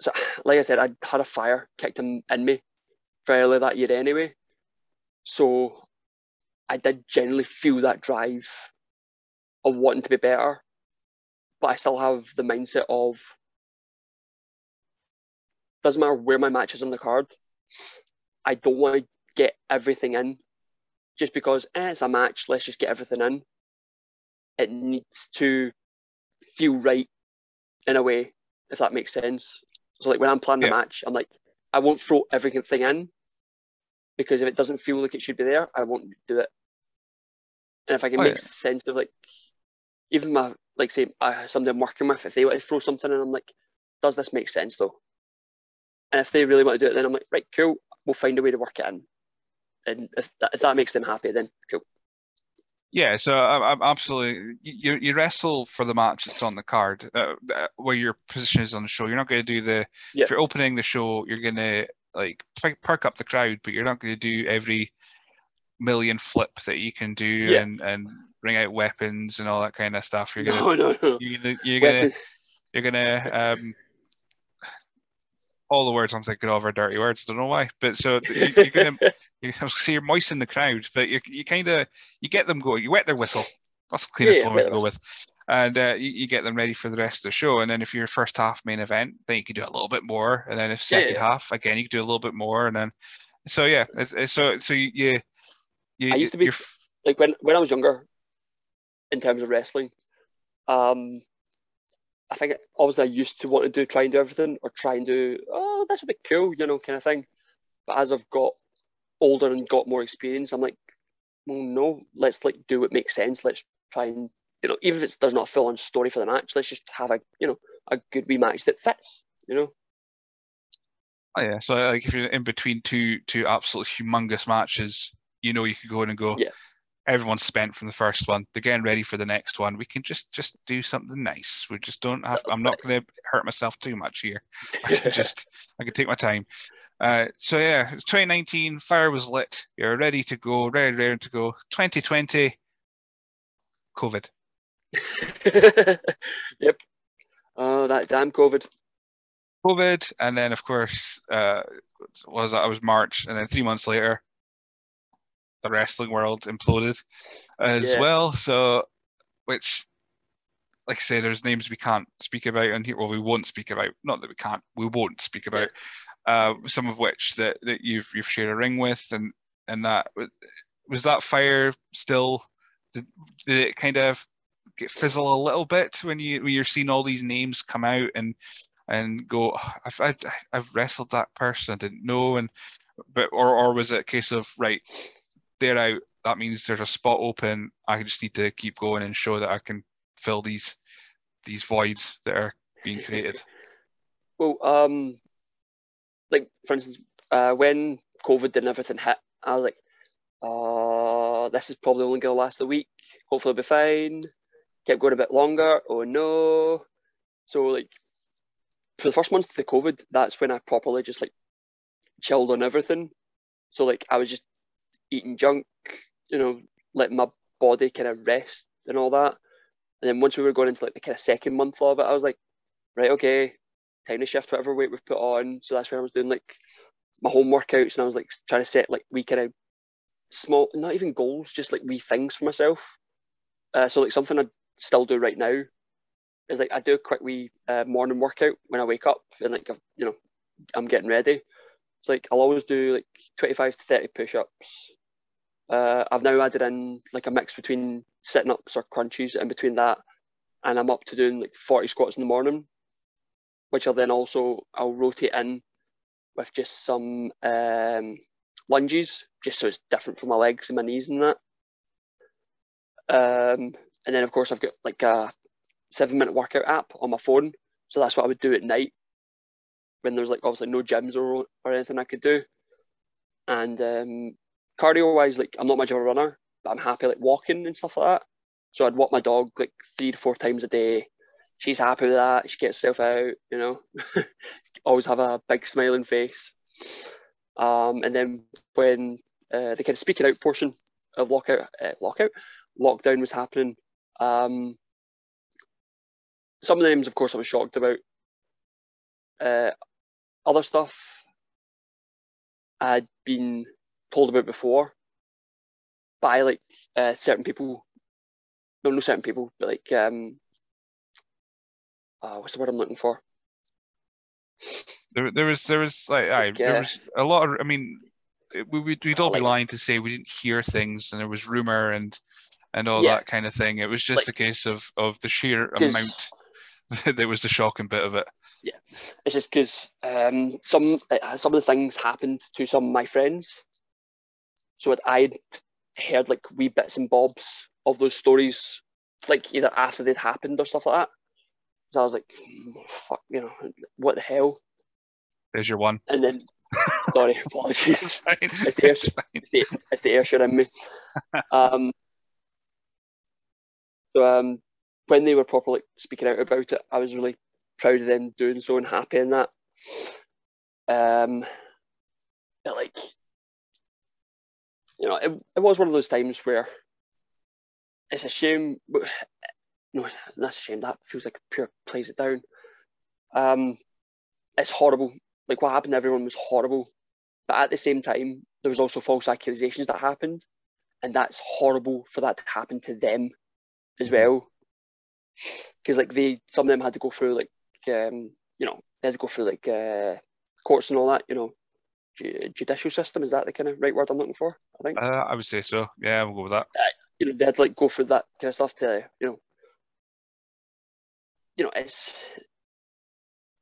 so like I said, I had a fire kicked in, in me early that year anyway. So I did generally feel that drive of wanting to be better. But I still have the mindset of doesn't matter where my match is on the card. I don't want to get everything in just because eh, it's a match, let's just get everything in. It needs to feel right in a way, if that makes sense. So like when I'm planning Yeah. a match, I'm like, I won't throw everything in because if it doesn't feel like it should be there, I won't do it. And if I can Oh, make yeah. sense of like, even my like say uh, somebody I'm working with, if they want to throw something in, I'm like, does this make sense though? And if they really want to do it, then I'm like, right, cool, we'll find a way to work it in. And if that, if that makes them happy, then cool. Yeah, so I'm absolutely you you wrestle for the match that's on the card, uh, uh, where your position is on the show. You're not going to do the Yeah. if you're opening the show, you're going to like perk up the crowd, but you're not going to do every million flip that you can do Yeah. and and bring out weapons and all that kind of stuff. You're gonna No, no, no. you're gonna you're gonna you're gonna um all the words I'm thinking of are dirty words. I don't know why, but so you, you're gonna you I was gonna say you're moistening the crowd, but you you kind of you get them going. You wet their whistle. That's the cleanest Yeah, one to go with. And uh, you, you get them ready for the rest of the show. And then if you're first half main event, then you can do a little bit more. And then if second yeah. half, again, you can do a little bit more. And then so yeah, it's, it's, so so you you, you I used to be- like when when I was younger, in terms of wrestling, um, I think obviously I used to want to do try and do everything or try and do oh that's a bit cool, you know, kind of thing. But as I've got older and got more experience, I'm like, well, no, let's like do what makes sense. Let's try and you know, even if it's there's not a full on story for the match, let's just have a you know a good wee match that fits, you know. Oh yeah, so like if you're in between two two absolute humongous matches, you know you could go in and go. Yeah. Everyone's spent from the first one. They're getting ready for the next one. We can just just do something nice. We just don't have. I'm not going to hurt myself too much here. I can just I can take my time. Uh, so yeah, it's 2019. Fire was lit. You're ready to go. Ready, ready to go. 2020. COVID. yep. Oh, that damn COVID. COVID, and then of course, uh, was that? I was March, and then three months later, the wrestling world imploded as Yeah. well. So, which like I say, there's names we can't speak about and here, well, we won't speak about. Not that we can't, we won't speak about. Uh, some of which that, that you've you've shared a ring with, and and that was that fire still. Did, did it kind of get fizzle a little bit when you when you're seeing all these names come out and and go, oh, I've, I've I've wrestled that person, I didn't know, and but or or was it a case of right, out. That means there's a spot open. I just need to keep going and show that I can fill these these voids that are being created. Well, um, like for instance, uh, when COVID and everything hit, I was like, uh, this is probably only going to last a week. Hopefully, it'll be fine. Kept going a bit longer. Oh no! So like, for the first month of the COVID, that's when I properly just like chilled on everything. So like, I was just eating junk, you know, letting my body kind of rest and all that. And then once we were going into like the kind of second month of it, I was like, right, okay, time to shift whatever weight we've put on. So that's when I was doing like my home workouts and I was like trying to set like wee kind of small, not even goals, just like wee things for myself. Uh, so like something I still do right now is like I do a quick wee uh, morning workout when I wake up and like I've, you know I'm getting ready. It's like I'll always do like 25 to 30 push-ups. Uh, I've now added in like a mix between sitting ups or crunches in between that, and I'm up to doing like 40 squats in the morning, which I'll then also I'll rotate in with just some um, lunges, just so it's different for my legs and my knees and that. Um, and then of course I've got like a seven minute workout app on my phone, so that's what I would do at night when there's like obviously no gyms or or anything I could do. And um, cardio wise, like I'm not much of a runner, but I'm happy like walking and stuff like that. So I'd walk my dog like three to four times a day. She's happy with that. She gets herself out, you know. Always have a big smiling face. Um, and then when uh, the kind of speaking out portion of lockout, uh, lockout, lockdown was happening, um, some of the names, of course, I was shocked about. Uh, other stuff I'd been told about before by like uh, certain people. No, no certain people, but like um, uh, what's the word I'm looking for? There, there was, there was like, aye, there was a lot of. I mean, we would we'd all be lying to say we didn't hear things, and there was rumor and and all yeah. that kind of thing. It was just like, a case of of the sheer amount that was the shocking bit of it. Yeah, it's just because um, some uh, some of the things happened to some of my friends, so I'd heard like wee bits and bobs of those stories, like either after they'd happened or stuff like that. So I was like, fuck, you know, what the hell? There's your one. And then, sorry, apologies. It's, it's, the air, it's, the, it's the air in me. Um, so um, when they were properly speaking out about it, I was really proud of them doing so and happy in that. Um, but like, you know, it, it was one of those times where it's a shame no, that's a shame. That feels like pure plays it down. Um, it's horrible. Like what happened to everyone was horrible, but at the same time, there was also false accusations that happened, and that's horrible for that to happen to them as mm-hmm. well. Because like they, some of them had to go through like, um, you know, they had to go through like uh, courts and all that. You know, ju- judicial system is that the kind of right word I'm looking for? I think. Uh, I would say so. Yeah, we'll go with that. Uh, you know, they had to like go through that kind of stuff to you know you know, it's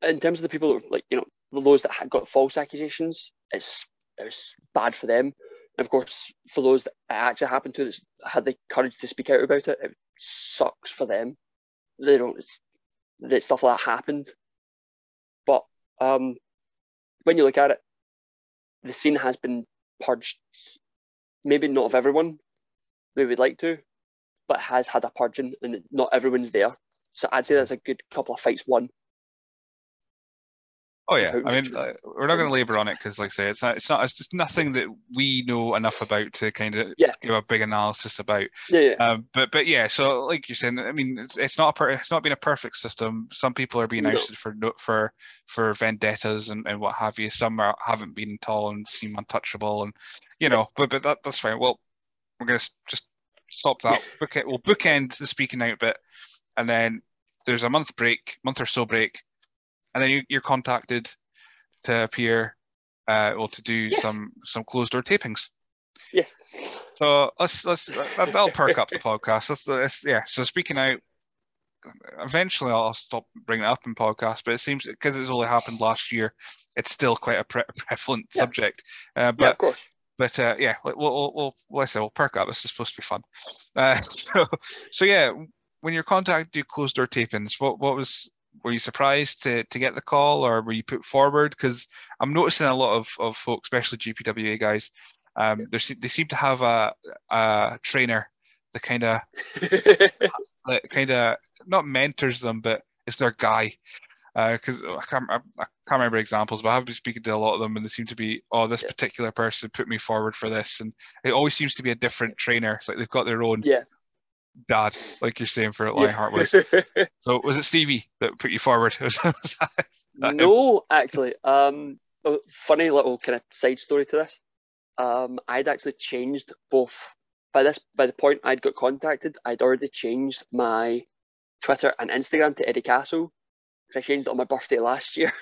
in terms of the people that like you know the those that had got false accusations, it's it's bad for them. And of course, for those that actually happened to, that had the courage to speak out about it, it sucks for them. They don't. It's, that stuff like that happened. But um, when you look at it, the scene has been purged. Maybe not of everyone, we would like to, but has had a purging, and not everyone's there. So I'd say that's a good couple of fights won. Oh yeah, I mean, uh, we're not going to labour on it because, like I say, it's not, it's not, it's just nothing that we know enough about to kind of yeah. give a big analysis about. Yeah, yeah. Um, but but yeah, so like you're saying, I mean, it's, it's not a per, it's not been a perfect system. Some people are being no. ousted for for for vendettas and, and what have you. Some are, haven't been tall and seem untouchable, and you know, but but that, that's fine. Well, we're going to just stop that. book it. We'll bookend the speaking out bit and then there's a month break, month or so break, and then you, you're contacted to appear, uh, well, to do Yes. some some closed door tapings. Yes. So let's let's that, that'll perk up the podcast. Let's, let's yeah. So speaking out, eventually I'll stop bringing it up in podcasts, but it seems because it's only happened last year, it's still quite a pre- prevalent Yeah. subject. Uh, yeah, but of course. but uh, yeah, we'll we'll we'll, I say, we'll perk up. This is supposed to be fun. Uh, so so yeah, when you're contacted, do closed door tapings. What what was were you surprised to, to get the call or were you put forward? Because I'm noticing a lot of, of folks, especially GPWA guys, um, they they seem to have a, a trainer that kind of that kind of not mentors them, but it's their guy. Because I can't I, I can't remember examples, but I have been speaking to a lot of them, and they seem to be, oh, this Yeah. particular person put me forward for this, and it always seems to be a different trainer. It's like they've got their own yeah. Dad, like you're saying for yeah. Lionheart was. So was it Stevie that put you forward? No, actually. Um, funny little kind of side story to this. Um, I'd actually changed both. By this, by the point I'd got contacted, I'd already changed my Twitter and Instagram to Eddie Castle because I changed it on my birthday last year.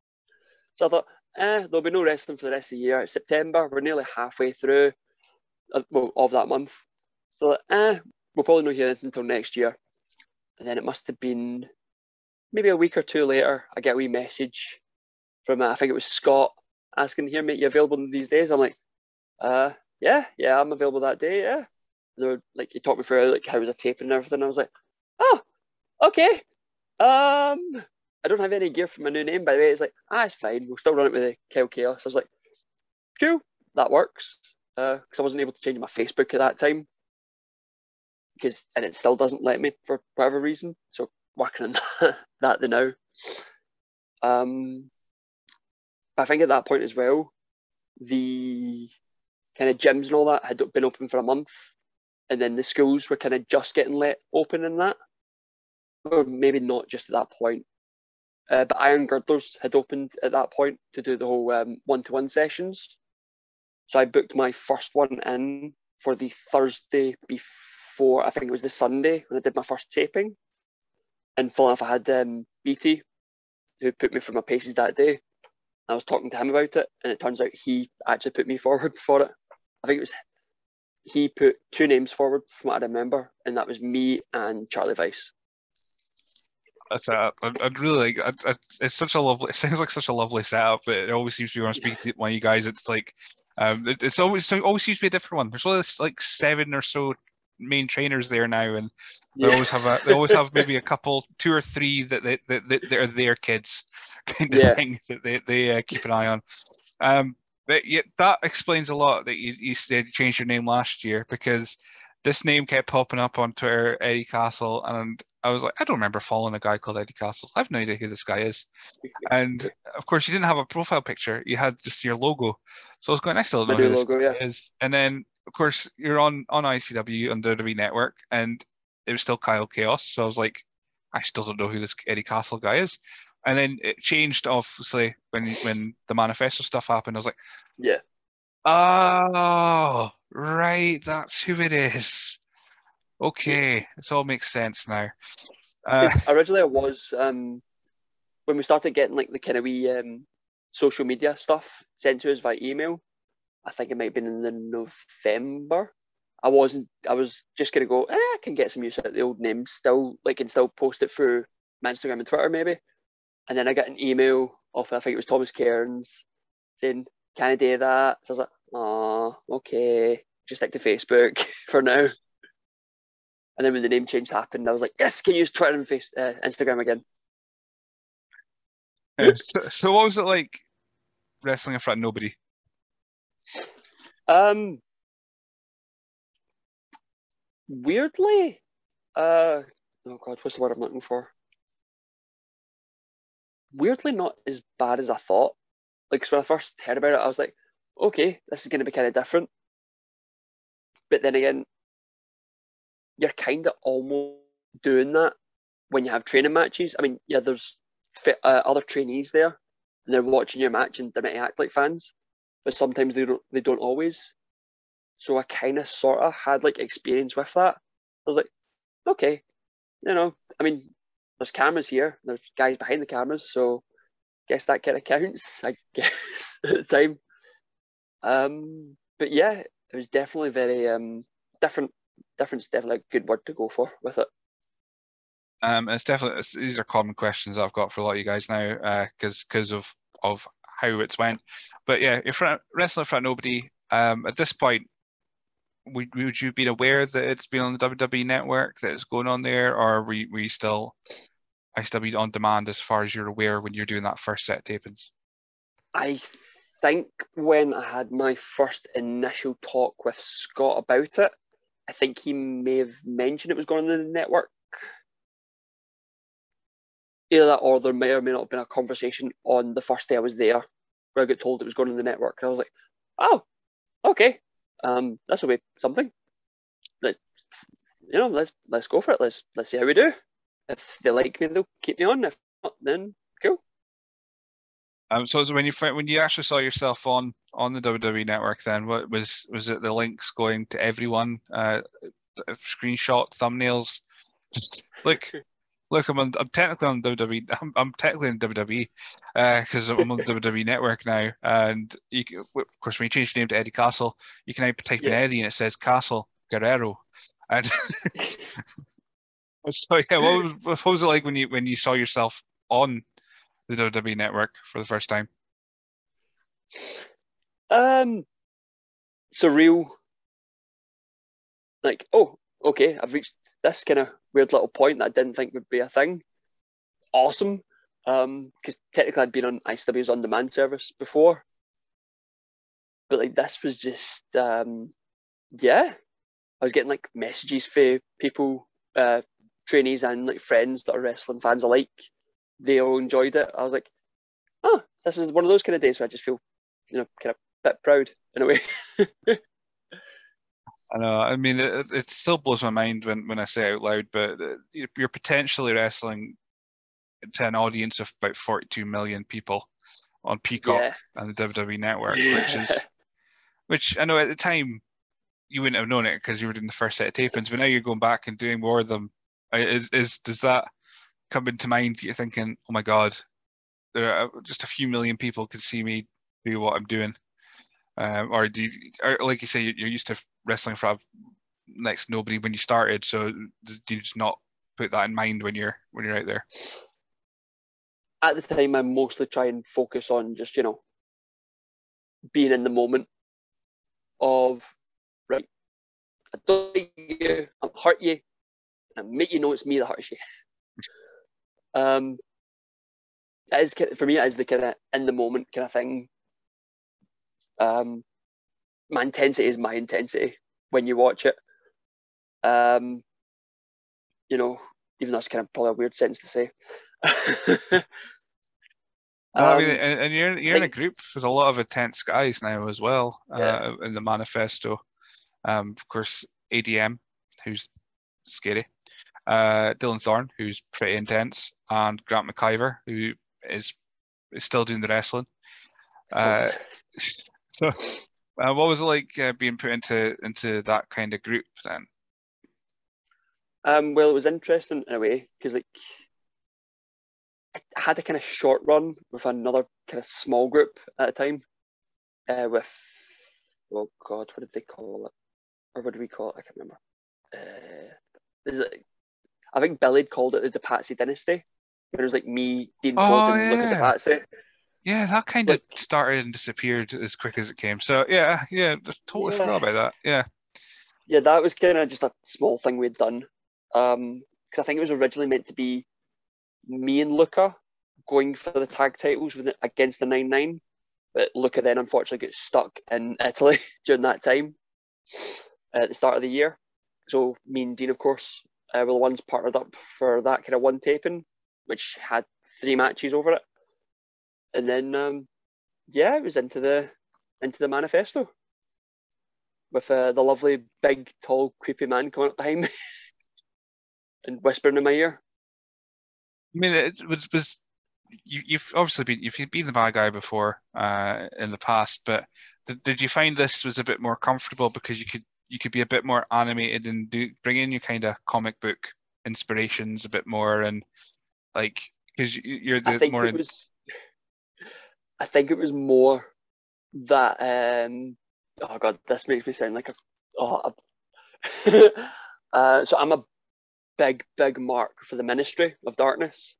so I thought, eh, there'll be no wrestling for the rest of the year. It's September. We're nearly halfway through, uh, well, of that month. So, eh, we'll probably not hear anything until next year. And then it must have been maybe a week or two later, I get a wee message from uh, I think it was Scott asking, "Here, mate, you available these days?" I'm like, "Uh, yeah, yeah, I'm available that day, yeah." And they were like, he talked me through like how was a taping and everything. I was like, "Oh, okay." Um, I don't have any gear for my new name, by the way. It's like, ah, it's fine. We'll still run it with the Kyle Chaos. I was like, cool, that works. Because I wasn't able to change my Facebook at that time. Because and it still doesn't let me for whatever reason. So working on that, that the now. Um, I think at that point as well, the kind of gyms and all that had been open for a month, and then the schools were kind of just getting let open in that, or maybe not just at that point. Uh, but Iron Girders had opened at that point to do the whole um, one-to-one sessions. So I booked my first one in for the Thursday before, I think it was the Sunday when I did my first taping. And full enough, I had um, BT, who put me for my paces that day. I was talking to him about it, and it turns out he actually put me forward for it. I think it was he put two names forward from what I remember, and that was me and Charlie Vice. That's a, I'd, really like. I'd, it's such a lovely. It sounds like such a lovely setup, but it always seems to be when I speak to one of you guys. It's like, um, it, it's always it always seems to be a different one. There's only like seven or so main trainers there now, and they always have a. They always have maybe a couple, two or three that they that, that, that are their kids, kind of Yeah. thing that they they uh, keep an eye on. Um, but yeah, that explains a lot that you you said you changed your name last year because this name kept popping up on Twitter, Eddie Castle, and I was like, I don't remember following a guy called Eddie Castle. I have no idea who this guy is. And of course, you didn't have a profile picture; you had just your logo. So I was going, I still don't know who logo, yeah. is. And then, of course, you're on on ICW on the WWE Network, and it was still Kyle Chaos. So I was like, I still don't know who this Eddie Castle guy is. And then it changed, obviously, when when the manifesto stuff happened. I was like, Yeah. Oh, right, that's who it is. Okay, this all makes sense now. Uh, originally it was um, when we started getting like the kind of wee um, social media stuff sent to us via email. I think it might have been in the November. I wasn't. I was just gonna go. Eh, I can get some use out of the old name still. Like, and still post it through my Instagram and Twitter maybe. And then I got an email off. I think it was Thomas Cairns saying, "Can I do that?" So I was like, "Oh, okay. Just stick to Facebook for now." And then when the name change happened, I was like, "Yes, can use Twitter and face, uh, Instagram again." so, so what was it like wrestling in front of nobody? Um, weirdly, uh, oh god, what's the word I'm looking for? Weirdly, not as bad as I thought. Like 'cause when I first heard about it, I was like, okay, this is going to be kind of different. But then again, you're kind of almost doing that when you have training matches. I mean, yeah, there's uh, other trainees there, and they're watching your match, and they might act like fans but sometimes they don't they don't always. So I kind of sort of had like experience with that. I was like, okay, you know, I mean, there's cameras here. There's guys behind the cameras, so guess that kind of counts. I guess at the time. Um, but yeah, it was definitely very um, different. Different's definitely a good word to go for with it. Um, it's definitely it's, these are common questions I've got for a lot of you guys now, because uh, because of of how it's went. But yeah, if wrestling for nobody, um, at this point, would, would you been aware that it's been on the WWE network that it's going on there, or were you, were you still ICW on demand as far as you're aware when you're doing that first set tapings? I think when I had my first initial talk with Scott about it, I think he may have mentioned it was going on the network. Either that or there may or may not have been a conversation on the first day I was there where I got told it was going on the network. And I was like, oh, okay, um, this will be something. Let you know, let's let's go for it. Let's let's see how we do. If they like me, they'll keep me on. If not, then cool. Um, so when you when you actually saw yourself on on the WWE network, then what was was it the links going to everyone? Uh, screenshot thumbnails. Just look, look, I'm on, I'm technically on WWE. I'm, I'm technically in WWE because uh, I'm on the WWE Network now. And you, of course, when you change your name to Eddie Castle, you can now type yeah. in Eddie and it says Castle Guerrero. And so yeah, what was, what was it like when you when you saw yourself on the WWE Network for the first time? Um, surreal. Like, oh, okay, I've reached this kind of weird little point that I didn't think would be a thing. Awesome, because um, technically I'd been on ICW's on demand service before, but like this was just um, yeah, I was getting like messages for people, uh, trainees and like friends that are wrestling fans alike. They all enjoyed it. I was like, oh, this is one of those kind of days where I just feel, you know, kind of bit proud in a way. I know. I mean, it, it still blows my mind when, when I say out loud, but uh, you're potentially wrestling to an audience of about 42 million people on Peacock yeah. and the WWE Network, yeah. which is, which I know at the time you wouldn't have known it because you were doing the first set of tapings, but now you're going back and doing more of them. Is is does that come into mind? You're thinking, oh my god, there are just a few million people could see me do what I'm doing. Um, or do you, or like you say, you're used to wrestling for next nobody when you started. So do you just not put that in mind when you're when you're out there? At the time, I mostly try and focus on just you know being in the moment of right. I don't like you. I'm hurt you, I make you know it's me that hurts you. um, that is for me. It is the kind of in the moment kind of thing um, my intensity is my intensity when you watch it. Um, you know, even that's kind of probably a weird sentence to say. um, I mean, and, and you're you're in a group with a lot of intense guys now as well uh, in the manifesto. Um, of course, ADM, who's scary, uh, Dylan Thorne, who's pretty intense, and Grant McIver, who is is still doing the wrestling. Uh, so, uh, what was it like uh, being put into into that kind of group then? Um, well, it was interesting in a way because like I had a kind of short run with another kind of small group at a time. Uh, with oh god, what did they call it? Or what do we call it? I can't remember. Uh, it, I think Billy called it the Patsy Dynasty. It was like me, Dean oh, Ford, and yeah. Look at the Patsy. Yeah, that kind of started and disappeared as quick as it came. So yeah, yeah, totally yeah. forgot about that. Yeah. Yeah, that was kind of just a small thing we'd done. Um, because I think it was originally meant to be me and Luca going for the tag titles with against the Nine Nine, but Luca then unfortunately got stuck in Italy during that time at the start of the year. So me and Dean, of course, uh, were the ones partnered up for that kind of one taping, which had three matches over it and then um, yeah, it was into the into the manifesto with uh, the lovely big tall creepy man coming up behind me and whispering in my ear. I mean, it was was you, have obviously been you've been the bad guy before uh, in the past, but did, did you find this was a bit more comfortable because you could you could be a bit more animated and do bring in your kind of comic book inspirations a bit more and Like, because you're the more. was. I think it was more that. um Oh god, this makes me sound like a. Oh, a, uh, so I'm a big, big mark for the Ministry of Darkness.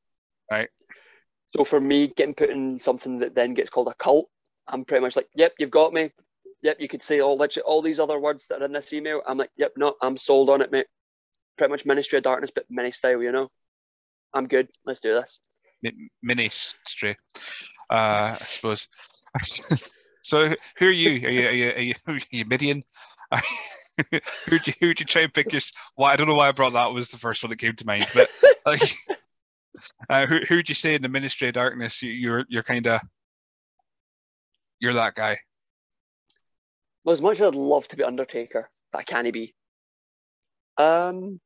Right. So for me, getting put in something that then gets called a cult, I'm pretty much like, yep, you've got me. Yep, you could say all literally all these other words that are in this email. I'm like, yep, no, I'm sold on it, mate. Pretty much Ministry of Darkness, but mini style, you know. I'm good. Let's do this. Ministry, uh, I suppose. so, who are you? Are you are you, are you, are you Mideon? who'd you who'd you try and pick your? Well, I don't know why I brought that. Was the first one that came to mind, but like, uh, who who'd you say in the Ministry of Darkness? You, you're you're kind of you're that guy. Well, as much as I'd love to be Undertaker, that can't be. Um,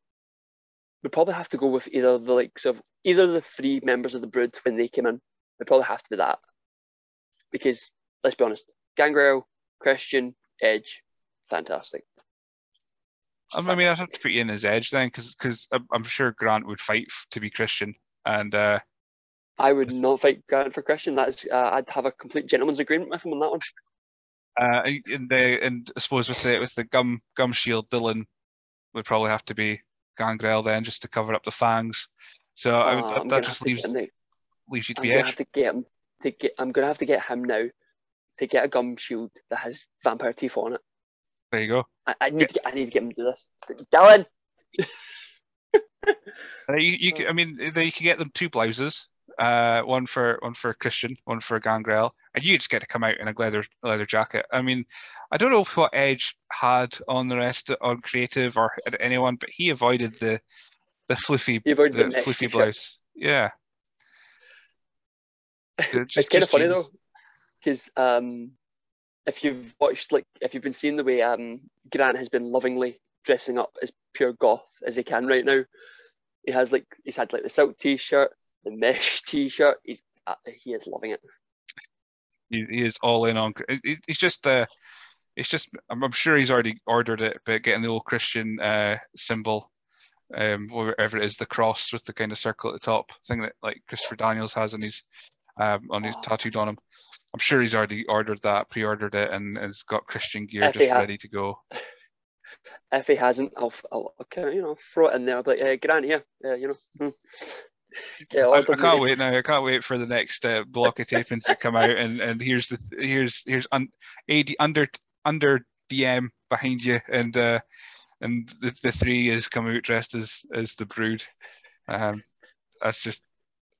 we'd probably have to go with either the likes of either the three members of the Brood when they came in. We probably have to be that because let's be honest, Gangrel, Christian, Edge, fantastic. I mean, I'd have to put you in as Edge then, because because I'm sure Grant would fight to be Christian, and uh, I would not fight Grant for Christian. That's uh, I'd have a complete gentleman's agreement with him on that one. Uh, and the and I suppose with the with the gum gum shield, Dylan would probably have to be Gangrel then, just to cover up the fangs. So I would, that just leaves leaves you to I'm be gonna have to get him to get. I'm gonna have to get him now to get a gum shield that has vampire teeth on it. There you go. I, I need to get. I need to get him to do this. Dylan. You, you can, I mean, you can get them two blouses, uh, one for one for Christian, one for Gangrel, and you just get to come out in a leather leather jacket. I mean, I don't know what Edge had on the rest on creative or anyone, but he avoided the the fluffy the the fluffy blouse. Yeah. it's Just- kind of funny genius. though, because um, if you've watched like if you've been seeing the way um Grant has been lovingly dressing up as pure goth as he can right now, he has like he's had like the silk t-shirt, the mesh t-shirt. He's uh, he is loving it. He, he is all in on. It's just uh, it's just. I'm, I'm sure he's already ordered it, but getting the old Christian uh symbol, um, whatever it is, the cross with the kind of circle at the top, thing that like Christopher Daniels has on his, um, on his Oh. tattooed on him. I'm sure he's already ordered that, pre-ordered it, and has got Christian gear If just ha- ready to go. If he hasn't, I'll, I'll, I'll kind of, you know throw it in there. I'll be like, hey, Grant here, uh, you know. Get I, I can't wait now. I can't wait for the next uh, block of tapings to come out, and and here's the here's here's un, AD under under DM behind you, and uh, and the, the three is come out dressed as as the brood. Um, that's just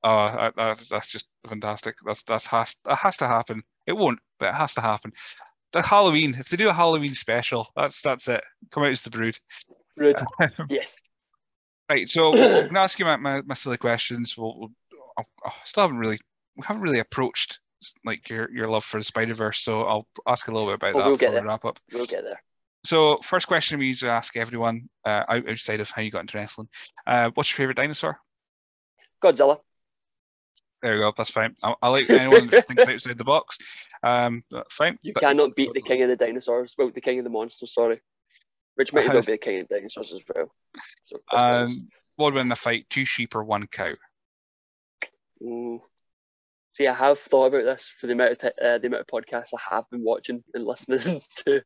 oh, I, that's just fantastic. That's that's has that has to happen. It won't, but it has to happen. The Halloween, if they do a Halloween special, that's that's it. Come out as the brood. Rude. yes. Right, so I'm gonna ask you my, my, my silly questions. We'll, we'll I I still haven't really we haven't really approached like your your love for the Spider Verse, so I'll ask a little bit about Oh, that we'll get before we wrap up. We'll get there. So first question we usually ask everyone uh, outside of how you got into wrestling. Uh, what's your favorite dinosaur? Godzilla. There you go. That's fine. I, I like anyone that thinks outside the box. Um, fine. You But- cannot beat the king of the dinosaurs. Well, the king of the monsters. Sorry. Which might well be the king of the dinosaurs as well. So, let's be honest. Um, what would win the fight? Two sheep or one cow? Mm. See, I have thought about this for the amount of t- uh, the amount of podcasts I have been watching and listening to.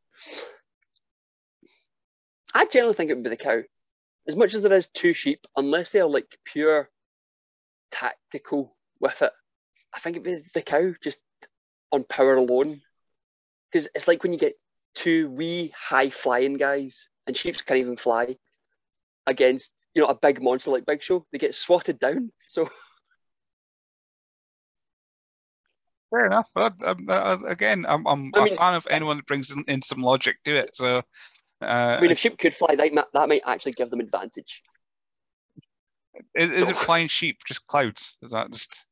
I generally think it would be the cow. As much as there is two sheep, unless they are like pure tactical with it, I think it'd be the cow just on power alone. Because it's like when you get two wee high flying guys, and sheep can't even fly, against you know a big monster like Big Show, they get swatted down. So Fair enough. But, um, uh, again, I'm, I'm I a mean- fan of anyone that brings in, in some logic to it. So, uh, I mean, if sheep could fly, that might, that might actually give them advantage. is, is it flying sheep just clouds? Is that just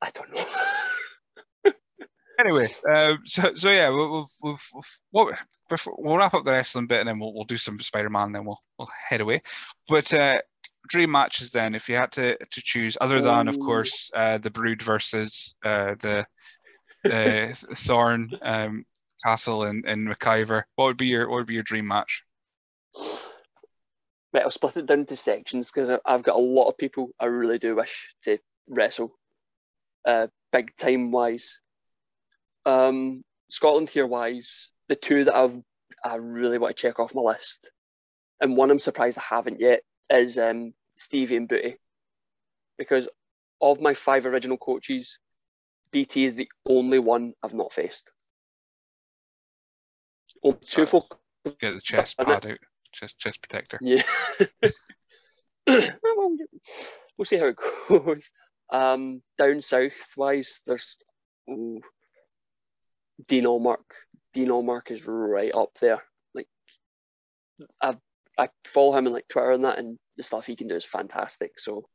I don't know. anyway? Um, so, so yeah, we'll, we'll, we'll, we'll, what- before, we'll wrap up the wrestling bit and then we'll, we'll do some Spider-Man. And then we'll we'll head away. But uh, dream matches then, if you had to to choose, other than of course uh, the Brood versus uh, the uh, Thorn um, Castle and and McIver, what would be your what would be your dream match? Right, I'll split it down into sections because I've got a lot of people I really do wish to wrestle, uh, big time wise. Um, Scotland here wise, the two that I've I really want to check off my list, and one I'm surprised I haven't yet is um, Stevie and Booty, because of my five original coaches, BT is the only one I've not faced. Only two folk. Get the chest pad out, chest chest protector. Yeah. we'll see how it goes. Um, down south wise, there's ooh, Dean Allmark. Dean Allmark is right up there. Like I I follow him on like Twitter and that, and the stuff he can do is fantastic. So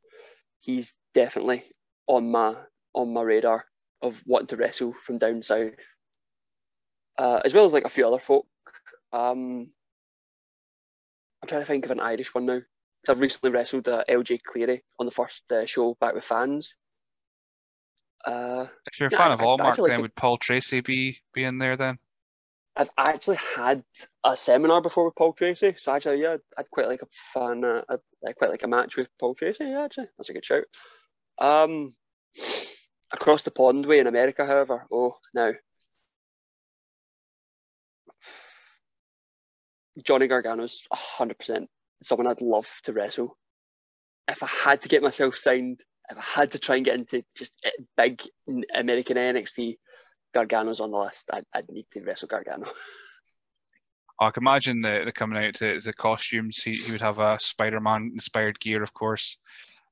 he's definitely on my on my radar of wanting to wrestle from down south, uh, as well as like a few other folk. Um, I'm trying to think of an Irish one now. I've recently wrestled uh, LJ Cleary on the first uh, show back with fans. Uh, if you're a yeah, fan I, of Allmark, like then would Paul Tracy be be in there then? I've actually had a seminar before with Paul Tracy, so actually, yeah, I'd quite like a fan. Uh, I'd quite like a match with Paul Tracy. Yeah, actually, that's a good shout. Um, across the pond way in America, however, oh now Johnny Gargano's hundred percent someone I'd love to wrestle. If I had to get myself signed, if I had to try and get into just big American NXT, Gargano's on the list. I'd, I'd need to wrestle Gargano. I can imagine the, the coming out to the costumes. He, he would have a Spider-Man inspired gear, of course.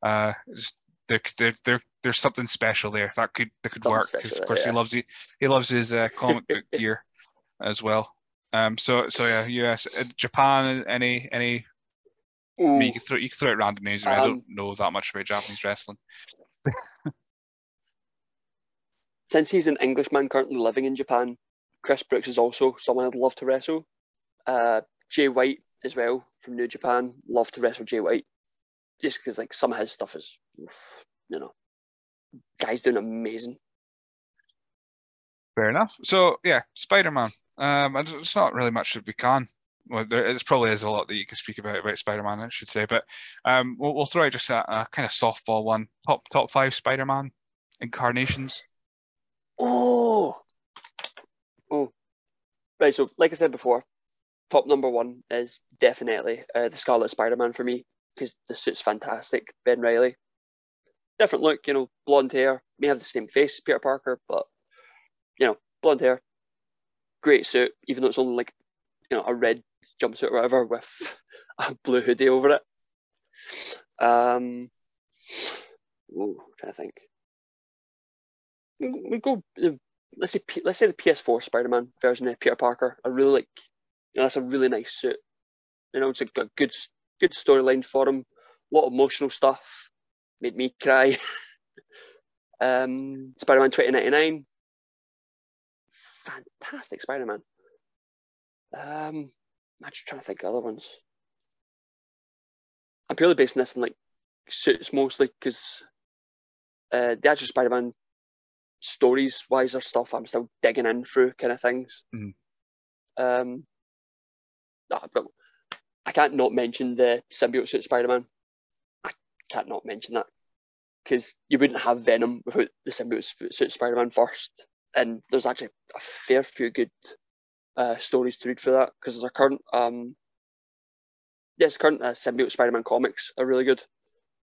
Uh, just there, there, there, there's something special there that could that could something work because of course yeah. he loves he, he loves his uh, comic book gear as well. Um, so so yeah, US, uh, Japan, any any. I mean, you can throw you can throw it random names. Um, I don't know that much about Japanese wrestling. since he's an Englishman currently living in Japan, Chris Brooks is also someone I'd love to wrestle. Uh, Jay White as well from New Japan, love to wrestle Jay White, just because like some of his stuff is, you know, guy's doing amazing. Fair enough. So yeah, Spider Man. Um, it's not really much that we can. Well, there probably is a lot that you can speak about about Spider Man, I should say, but um, we'll, we'll throw out just a, a kind of softball one. Top top five Spider Man incarnations. Oh, oh, right. So, like I said before, top number one is definitely uh, the Scarlet Spider-Man for me because the suit's fantastic. Ben Reilly, different look, you know, blonde hair. May have the same face as Peter Parker, but you know, blonde hair, great suit. Even though it's only like you know a red jumpsuit or whatever with a blue hoodie over it. Um, oh, trying to think we go let's say let's say the PS4 Spider-Man version of Peter Parker. I really like. You know, that's a really nice suit. You know, it's a good good storyline for him. A lot of emotional stuff. Made me cry. um, Spider-Man 2099. Fantastic Spider-Man. Um, I'm just trying to think of other ones. I'm purely basing this on like suits mostly because uh, the actual Spider-Man stories wise or stuff I'm still digging in through kind of things. Mm-hmm. Um, I can't not mention the symbiote suit Spider-Man. I can't not mention that because you wouldn't have Venom without the symbiote suit Spider-Man first, and there's actually a fair few good uh, stories to read for that because there's a current um yes current uh, symbiote Spider-Man comics are really good,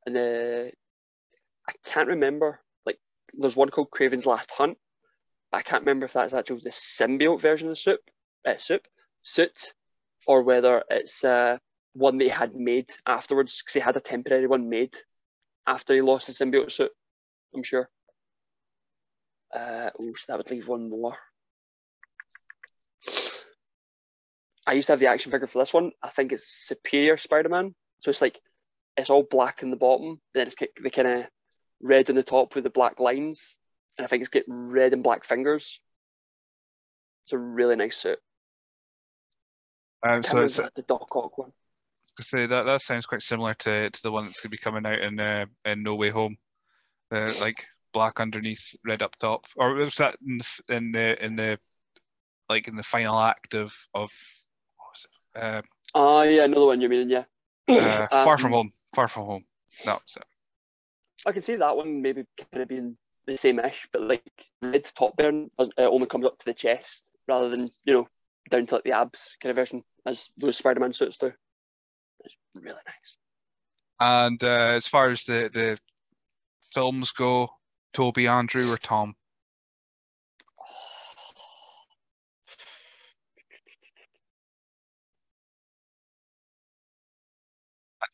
and uh, I can't remember like there's one called Kraven's Last Hunt. I can't remember if that's actually the symbiote version of soup, uh, soup suit, or whether it's uh, one they had made afterwards because he had a temporary one made after he lost the symbiote suit. I'm sure. Uh, oh, so that would leave one more. I used to have the action figure for this one. I think it's Superior Spider-Man. So it's like it's all black in the bottom, then it's the kind of red in the top with the black lines, and I think it's got red and black fingers. It's a really nice suit. Um, so it's the Doc Ock one. Say that that sounds quite similar to, to the one that's going to be coming out in uh, in No Way Home, uh, like black underneath, red up top, or was that in the in the, in the like in the final act of of what was it? Uh, uh yeah, another one you mean, yeah. Uh, Far from Um, Home. Far from Home. No, so, I can see that one maybe kind of being the same ish, but like red top burn uh, only comes up to the chest rather than you know down to like the abs kind of version as those Spider-Man suits do. It's really nice. and uh, as far as the the films go, Tobey, Andrew, or Tom?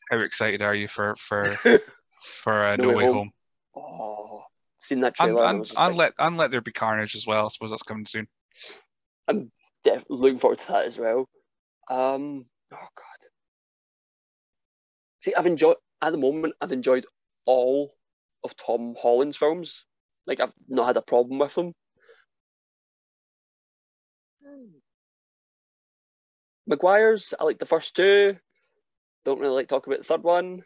How excited are you for for for uh, No, Way Home? Oh, seen that trailer. and I and, and like, let and let there be carnage as well. I suppose that's coming soon. I'm def- looking forward to that as well. Um, oh god. See, I've enjoyed at the moment. I've enjoyed all of Tom Holland's films. Like I've not had a problem with them. Maguire's, I like the first two. Don't really like talk about the third one,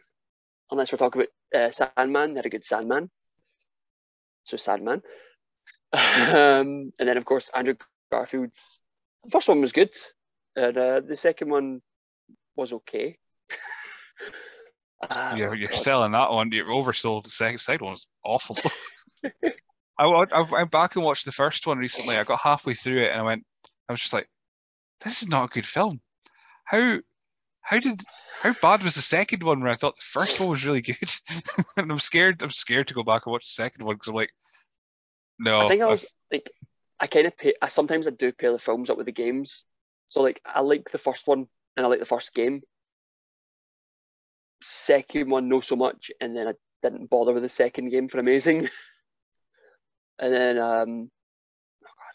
unless we're talking about uh, Sandman. They had a good Sandman. So Sandman. um, and then of course Andrew Garfield. The first one was good, and uh, the second one was okay. Ah, You're, you're selling that one. You're oversold. The second, second one was awful. I, I went back and watched the first one recently. I got halfway through it and I went, I was just like, this is not a good film. How how did how bad was the second one where I thought the first one was really good? and I'm scared. I'm scared to go back and watch the second one because I'm like, no. I think I I've- was like, I kind of pay. I sometimes I do pair the films up with the games. So like, I like the first one and I like the first game. Second one, no so much, and then I didn't bother with the second game for Amazing. and then, um, oh God.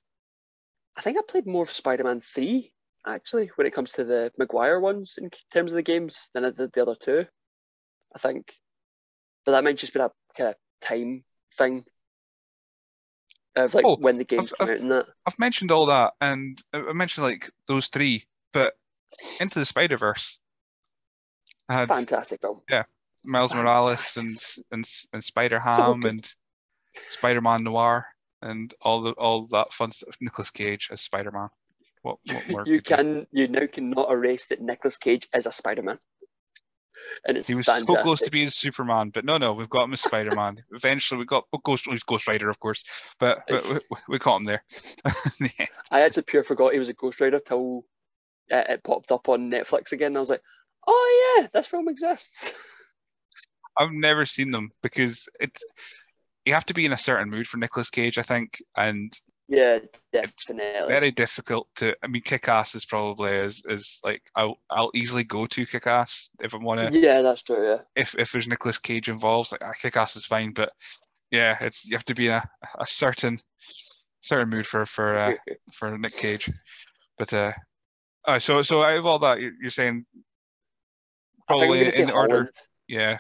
I think I played more of Spider-Man Three actually when it comes to the Maguire ones in terms of the games than I did the other two. I think, but that might just be a kind of time thing of like Oh, when the games I've- come out and that. I've mentioned all that, and I mentioned like those three, but Into the Spider Verse Fantastic film. Yeah, Miles Morales and and and Spider Ham good. and Spider Man Noir and all the all that fun stuff. Nicolas Cage as Spider Man. What, what? You can you now cannot erase that Nicolas Cage is a Spider-Man, and it's He was fantastic. so close to being Superman, but no, no, we've got him as Spider Man. Eventually, we got well, Ghost well, Ghost Rider, of course, but, but we, we- we caught him there. Yeah. I actually pure forgot he was a Ghost Rider till uh, it popped up on Netflix again. I was like, oh yeah, this film exists. I've never seen them because it's you have to be in a certain mood for Nicolas Cage, I think, and yeah, definitely. very difficult to. I mean, Kick Ass is probably is is like I'll I'll easily go to Kick Ass if I want to. Yeah, that's true. Yeah. If if there's Nicolas Cage involved, like Kick Ass is fine, but yeah, it's you have to be in a, a certain certain mood for for uh, for Nick Cage. But uh, oh, so so out of all that, you're, you're saying I think I'm probably in order, Holland. yeah,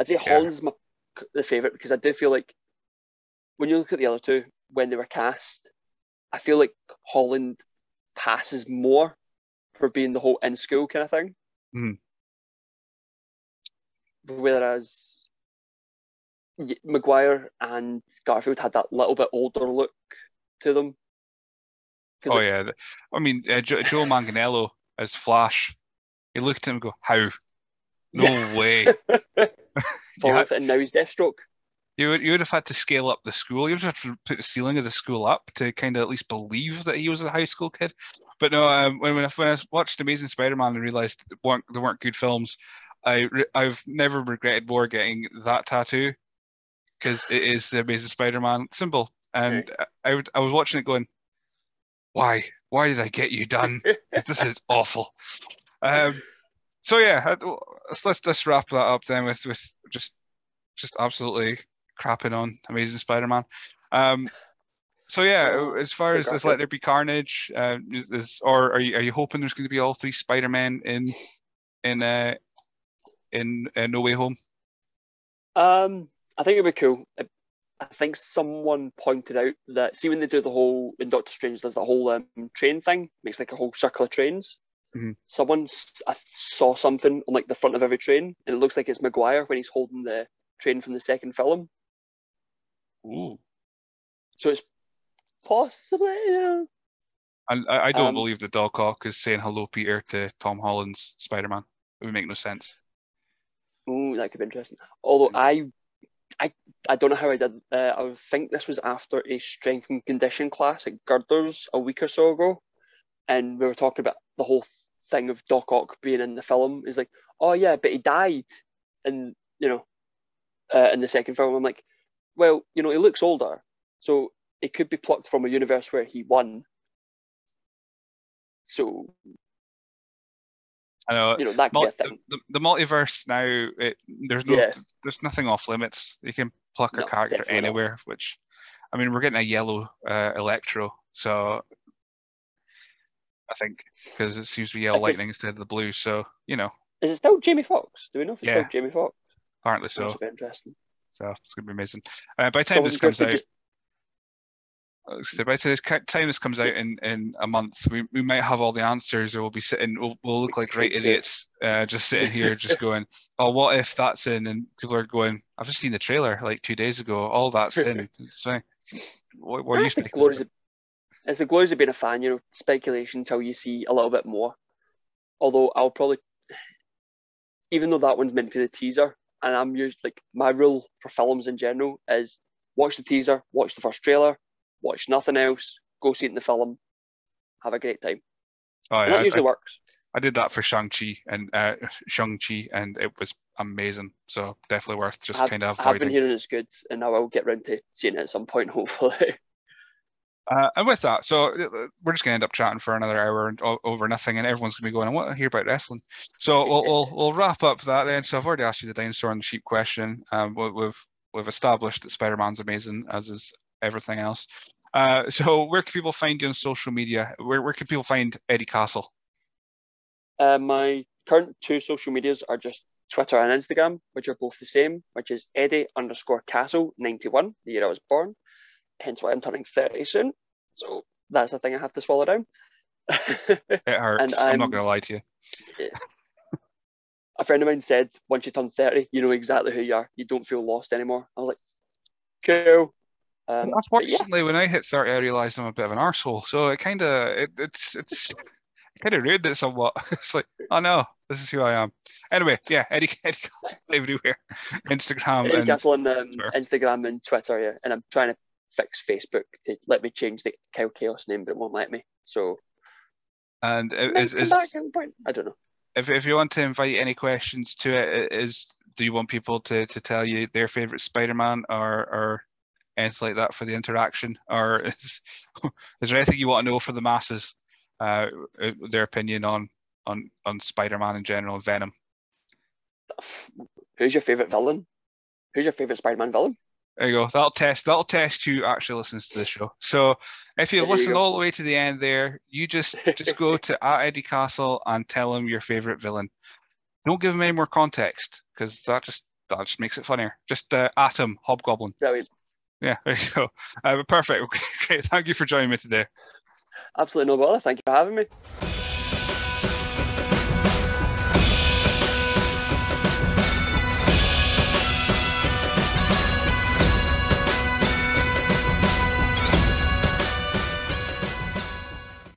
I'd say Yeah. Holland's my the favorite because I do feel like when you look at the other two when they were cast, I feel like Holland passes more for being the whole in school kind of thing. Mhm. Whereas Maguire and Garfield had that little bit older look to them. oh like, yeah. I mean, uh, jo- Joe Manganiello as Flash, he looked at him and go, "How? No way." follow Yeah. and now he's Deathstroke. You would, you would have had to scale up the school. You would have to put the ceiling of the school up to kind of at least believe that he was a high school kid. But no, um, when, when, I, when I watched Amazing Spider-Man and realized that weren't, they weren't good films, I re- I've never regretted more getting that tattoo because it is the Amazing Spider-Man symbol. And I, I, would, I was watching it going, why? Why did I get you done? this is awful. Um, so yeah, let's let's let's wrap that up then with with just just absolutely crapping on Amazing Spider-Man. Um, so yeah, as far as as Let There Be Carnage, uh, is, or are you are you hoping there's going to be all three Spider-Men in in uh in uh, No Way Home? Um, I think it'd be cool. I, think someone pointed out that see when they do the whole when Doctor Strange does the whole um, train thing, makes like a whole circle of trains. Mhm. Someone I saw something on like the front of every train, and it looks like it's Maguire when he's holding the train from the second film. Ooh. So it's possibly yeah. And I, I don't Um, believe that Doc Ock is saying hello, Peter, to Tom Holland's Spider-Man. It would make no sense. Ooh, that could be interesting. Although I, I, I don't know how I did. Uh, I think this was after a strength and condition class at Girders a week or so ago, and we were talking about the whole thing of Doc Ock being in the film. Is like, oh yeah, but he died, and you know, uh, in the second film, I'm like, well, you know, he looks older, so it could be plucked from a universe where he won. So I know. You know that Mul- could be a thing. the, the, the multiverse now, it, there's no, Yeah. there's nothing off limits. You can pluck a No, character definitely not. anywhere. Which, I mean, we're getting a yellow uh, Electro, so I think because it seems to be yellow If lightning instead of the blue. So you know, Is it still Jamie Foxx? Do we know if it's Yeah. still Jamie Foxx? apparently so. That's a bit interesting. So it's gonna be amazing. Uh, by the time this comes out, uh, so by the this time this comes out in, in a month, we, we might have all the answers, or we'll be sitting, we'll, we'll look like right idiots, uh, just sitting here, just going, "Oh, what if that's in?" And people are going, "I've just seen the trailer like two days ago. All that's in." It's fine. What, what are you the speaking glories about? of, it's the glories of being a fan, you know, speculation until you see a little bit more. Although I'll probably, even though that one's meant to be the teaser, and I'm used like my rule for films in general is watch the teaser, watch the first trailer, watch nothing else, go see it in the film, have a great time. Oh, yeah, that I, usually I, works. I did that for Shang Chi and uh, Shang Chi, and it was amazing. So definitely worth just I've- kind of I have been hearing it's good, and now I will get round to seeing it at some point, hopefully. Uh, and with that, so uh, we're just gonna end up chatting for another hour and over nothing, and everyone's gonna be going, "I want to hear about wrestling." So we'll we'll, we'll wrap up that then. So I've already asked you the dinosaur and the sheep question. Um, we- we've we've established that Spider-Man's amazing, as is everything else. Uh, so where can people find you on social media? Where where can people find Eddie Castle? Uh, my current two social medias are just Twitter and Instagram, which are both the same, which is Eddie underscore Castle ninety one, the year I was born. Hence why I'm turning thirty soon. So that's the thing I have to swallow down. It hurts. I'm not I'm- gonna lie to you. a friend of mine said, once you turn thirty, you know exactly who you are. You don't feel lost anymore. I was like, cool. Um, but yeah, Unfortunately, when I hit 30, I realised I'm a bit of an arsehole. So it kind of it, it's it's kind of ruined it somewhat. It's like, oh no, this is who I am. Anyway, yeah, Eddie Eddie everywhere, Instagram Eddie and Castle on um, Instagram and Twitter, yeah. And I'm trying to fix Facebook to let me change the Kyle Chaos name, but it won't let me. So and might is, come is back at some point. I don't know. if if you want to invite any questions to it, is do you want people to to tell you their favorite Spider-Man or or anything like that for the interaction, or is is there anything you want to know for the masses, uh, uh, their opinion on on on Spider-Man in general, Venom? Who's your favorite villain? Who's your favorite Spider-Man villain? There you go. That'll test. That'll test who actually listens to the show. So if you've There you listened all the way to the end, there, you just just go to at Eddie Castle and tell him your favorite villain. Don't give him any more context because that just that just makes it funnier. Just uh, at him, Hobgoblin. Brilliant. Yeah, there you go. Uh, perfect. Okay, great. Thank you for joining me today. Absolutely no bother. Thank you for having me.